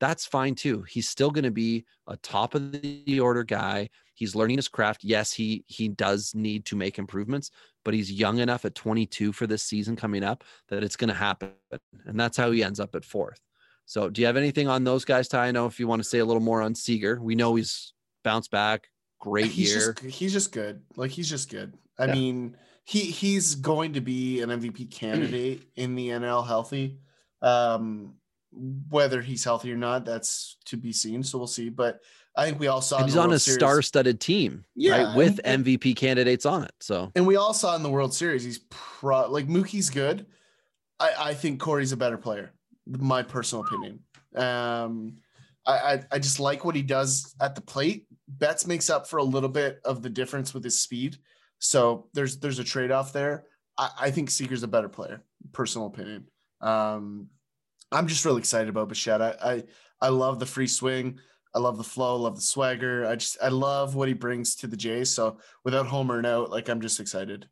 that's fine too. He's still going to be a top of the order guy. He's learning his craft. Yes, he he does need to make improvements, but he's young enough at 22 for this season coming up that it's going to happen. And that's how he ends up at fourth. So, do you have anything on those guys, Ty? I know if you want to say a little more on Seager, we know he's bounced back, great he's year. just he's just good. Like he's just good. I Yeah. mean, he he's going to be an MVP candidate in the NL healthy. Um, whether he's healthy or not, that's to be seen. So we'll see. But I think we all saw he's on World a Series- star-studded team, Yeah, right? With MVP candidates on it. So And we all saw in the World Series, he's pro like Mookie's good. I, I think Corey's a better player, my personal opinion. Um, I, I, I just like what he does at the plate. Betts makes up for a little bit of the difference with his speed. So there's there's a trade-off there. I, I think Seager's a better player, personal opinion. Um, I'm just really excited about Bichette. I, I I love the free swing. I love the flow, love the swagger. I just I love what he brings to the Jays. So without homering out, like I'm just excited.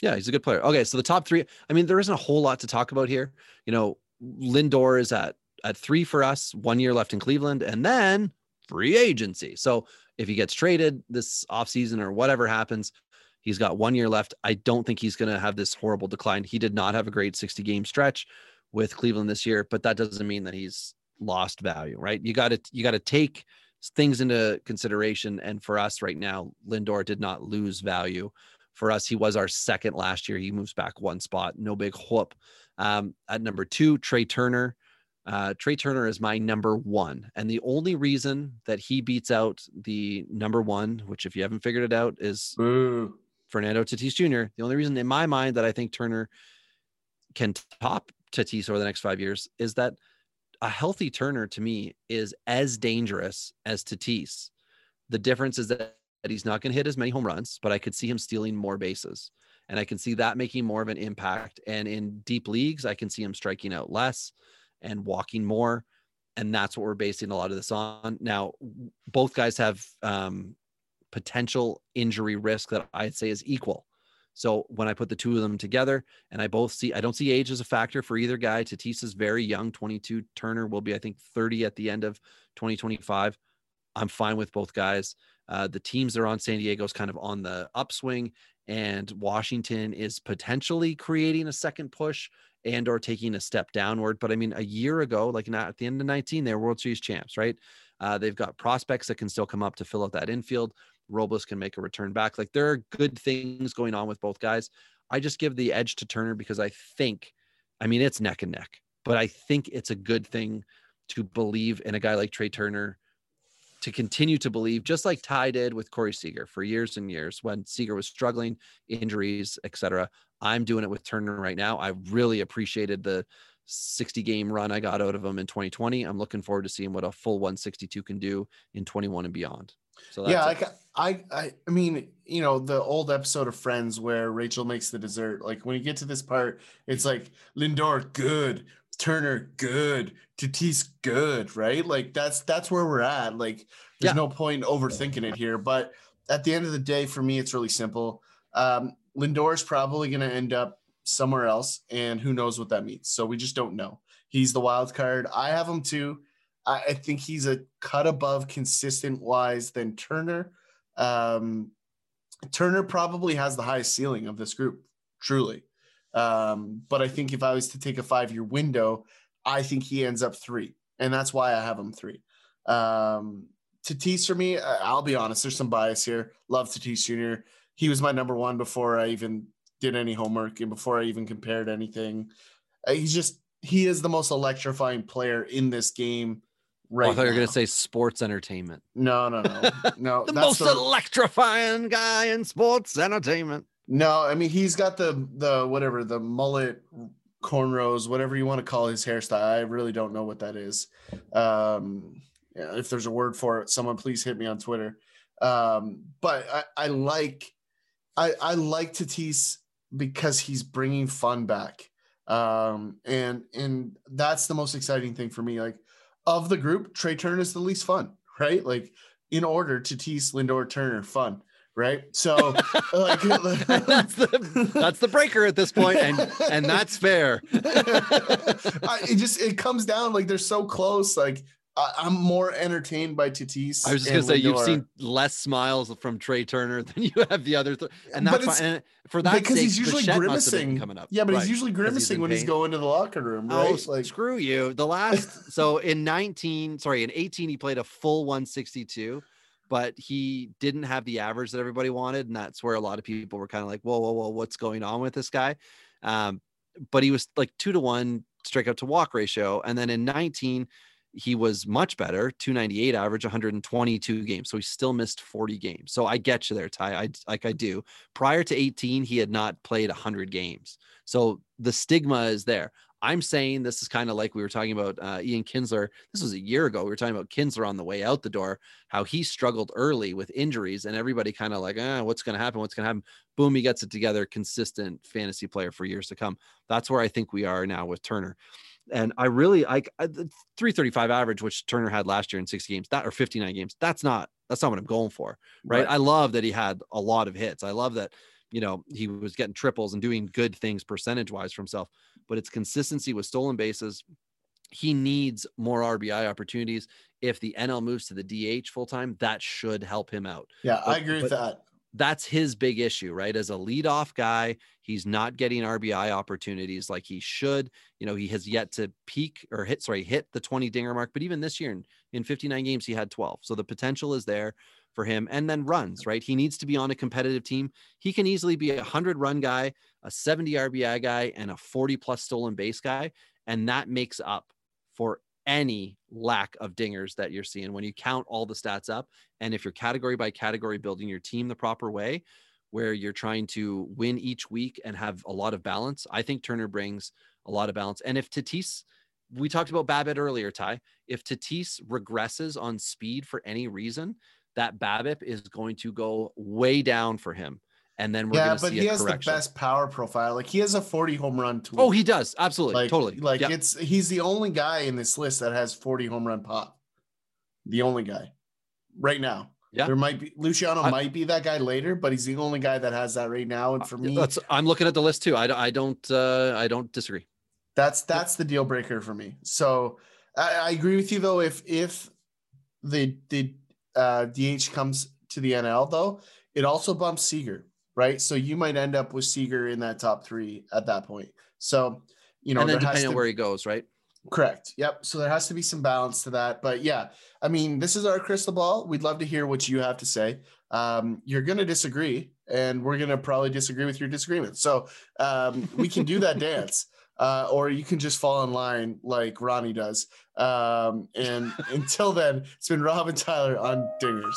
Yeah, he's a good player. Okay, so the top three. I mean, there isn't a whole lot to talk about here. You know, Lindor is at at three for us, one year left in Cleveland, and then free agency. So if he gets traded this offseason or whatever happens, he's got one year left. I don't think he's going to have this horrible decline. He did not have a great 60 game stretch with Cleveland this year, but that doesn't mean that he's lost value, right? You got to you got to take things into consideration. And for us right now, Lindor did not lose value For us, he was our second last year. He moves back one spot. No big whoop. Um, at number two, Trey Turner. Uh, Trey Turner is my number one. And the only reason that he beats out the number one, which, if you haven't figured it out, is. Fernando Tatis Jr. The only reason in my mind that I think Turner can top Tatis over the next five years is that a healthy Turner to me is as dangerous as Tatis. The difference is that he's not going to hit as many home runs, but I could see him stealing more bases. And I can see that making more of an impact. And in deep leagues, I can see him striking out less and walking more. And that's what we're basing a lot of this on. Now, both guys have um, potential injury risk that I'd say is equal. So when I put the two of them together, and I both see, I don't see age as a factor for either guy. Tatis is very young, 22. Turner will be, I think, 30 at the end of 2025. I'm fine with both guys. Uh, the teams that are on San Diego's kind of on the upswing, and Washington is potentially creating a second push and or taking a step downward. But I mean, a year ago, like not at the end of 19, they were World Series champs, right? Uh, they've got prospects that can still come up to fill out that infield. Robles can make a return back. Like there are good things going on with both guys. I just give the edge to Turner because I think, I mean, it's neck and neck, but I think it's a good thing to believe in a guy like Trey Turner to continue to believe, just like Ty did with Corey Seager for years and years when Seager was struggling, injuries, etc. I'm doing it with Turner right now. I really appreciated the 60 game run I got out of him in 2020. I'm looking forward to seeing what a full 162 can do in 21 and beyond. So that's yeah, like I, I, I mean, you know, the old episode of Friends where Rachel makes the dessert. Like when you get to this part, it's like Lindor good, Turner good, Tatis good, right? Like that's that's where we're at. Like there's Yeah. no point overthinking it here. But at the end of the day, for me, it's really simple. Um, Lindor is probably going to end up somewhere else, and who knows what that means. So we just don't know. He's the wild card. I have him too. I, I think he's a cut above consistent wise than Turner. Um, Turner probably has the highest ceiling of this group, truly. Um, but I think if I was to take a five year window, I think he ends up three, and that's why I have him three. Um, Tatis for me, I'll be honest, there's some bias here. Love Tatis Jr. He was my number one before I even did any homework and before I even compared anything. Uh, he's just he is the most electrifying player in this game right Oh, I thought you were going to say sports entertainment. no, no, no, (laughs) no. the most electrifying guy in sports entertainment. No, I mean he's got the the whatever the mullet cornrows, whatever you want to call his hairstyle. I really don't know what that is. Um, yeah, if there's a word for it, someone please hit me on Twitter. Um, but I, I like I I like Tatis because he's bringing fun back. Um, and and that's the most exciting thing for me. Like of the group, Trey Turner is the least fun, (laughs) right? Like in order, Tatis Lindor, Turner, fun, right? So (laughs) like (laughs) that's the that's the breaker at this point, and and that's fair. I, it just it comes down like they're so close. Like I'm more entertained by Tatis. I was just gonna say you've seen less smiles from Trey Turner (laughs) than you have the other, th- and that's fine. And for that because sake, he's usually Bichette must have been grimacing. coming up. Yeah, but Right, he's usually grimacing in when he's going to the locker room, Oh, right? s- like screw you. The last, (laughs) so in 19, sorry, in 18, he played a full 162, but he didn't have the average that everybody wanted. And that's where a lot of people were kind of like, whoa, whoa, whoa, what's going on with this guy? Um, but he was like two to one strikeout to walk ratio. And then in 19, he was much better 298 average 122 games so he still missed 40 games. So i get you there ty i like i do. Prior to 18 he had not played 100 games. So the stigma is there i'm saying this is kind of like we were talking about uh, ian kinsler this was a year ago we were talking about kinsler on the way out the door how he struggled early with injuries and everybody kind of like eh, what's going to happen what's going to happen boom he gets it together consistent fantasy player for years to come that's where i think we are now with turner and I really like I- the 335 average, which Turner had last year in 60 games, that or 59 games. That's not that's not what I'm going for, right? I love that he had a lot of hits. I love that you know he was getting triples and doing good things percentage wise for himself. But it's consistency with stolen bases. He needs more RBI opportunities. If the NL moves to the DH full time, that should help him out yeah, I agree with that. that's his big issue, right? As a leadoff guy, he's not getting RBI opportunities like he should. You know, he has yet to peak or hit, sorry, hit the 20 dinger mark. But even this year in, in 59 games, he had 12. So the potential is there for him and then runs, right? He needs to be on a competitive team. He can easily be a 100 run guy, a 70 RBI guy, and a 40 plus stolen base guy. And that makes up for any lack of dingers that you're seeing when you count all the stats up. And if you're category by category building your team the proper way, where you're trying to win each week and have a lot of balance, I think Turner brings a lot of balance. And if Tatis, we talked about BABIP earlier, Ty. If Tatis regresses on speed for any reason, that BABIP is going to go way down for him. And then we're yeah, going to but see he has correction. the best power profile. Like he has a 40 home run tool. Oh, he does. Absolutely. like totally. like Yeah. it's he's the only guy in this list that has 40 home run pop. The only guy right now. Yeah. There might be Luciano I- might be that guy later, but he's the only guy that has that right now. And for me, That's, I'm looking at the list too. I, don't- I don't, uh, I don't disagree. That's that's the deal breaker for me. So I, I agree with you though. If if the the uh, DH comes to the NL though, it also bumps Seager, right? So you might end up with Seager in that top three at that point. So you know, and then depending on where he goes, right? Correct. Yep. So there has to be some balance to that. But yeah, I mean, this is our crystal ball. We'd love to hear what you have to say. Um, you're going to disagree, and we're going to probably disagree with your disagreement. So um, we can do that (laughs) dance, uh, or you can just fall in line like Ronnie does. Um, and (laughs) until then, it's been Rob and Tyler on Dingers.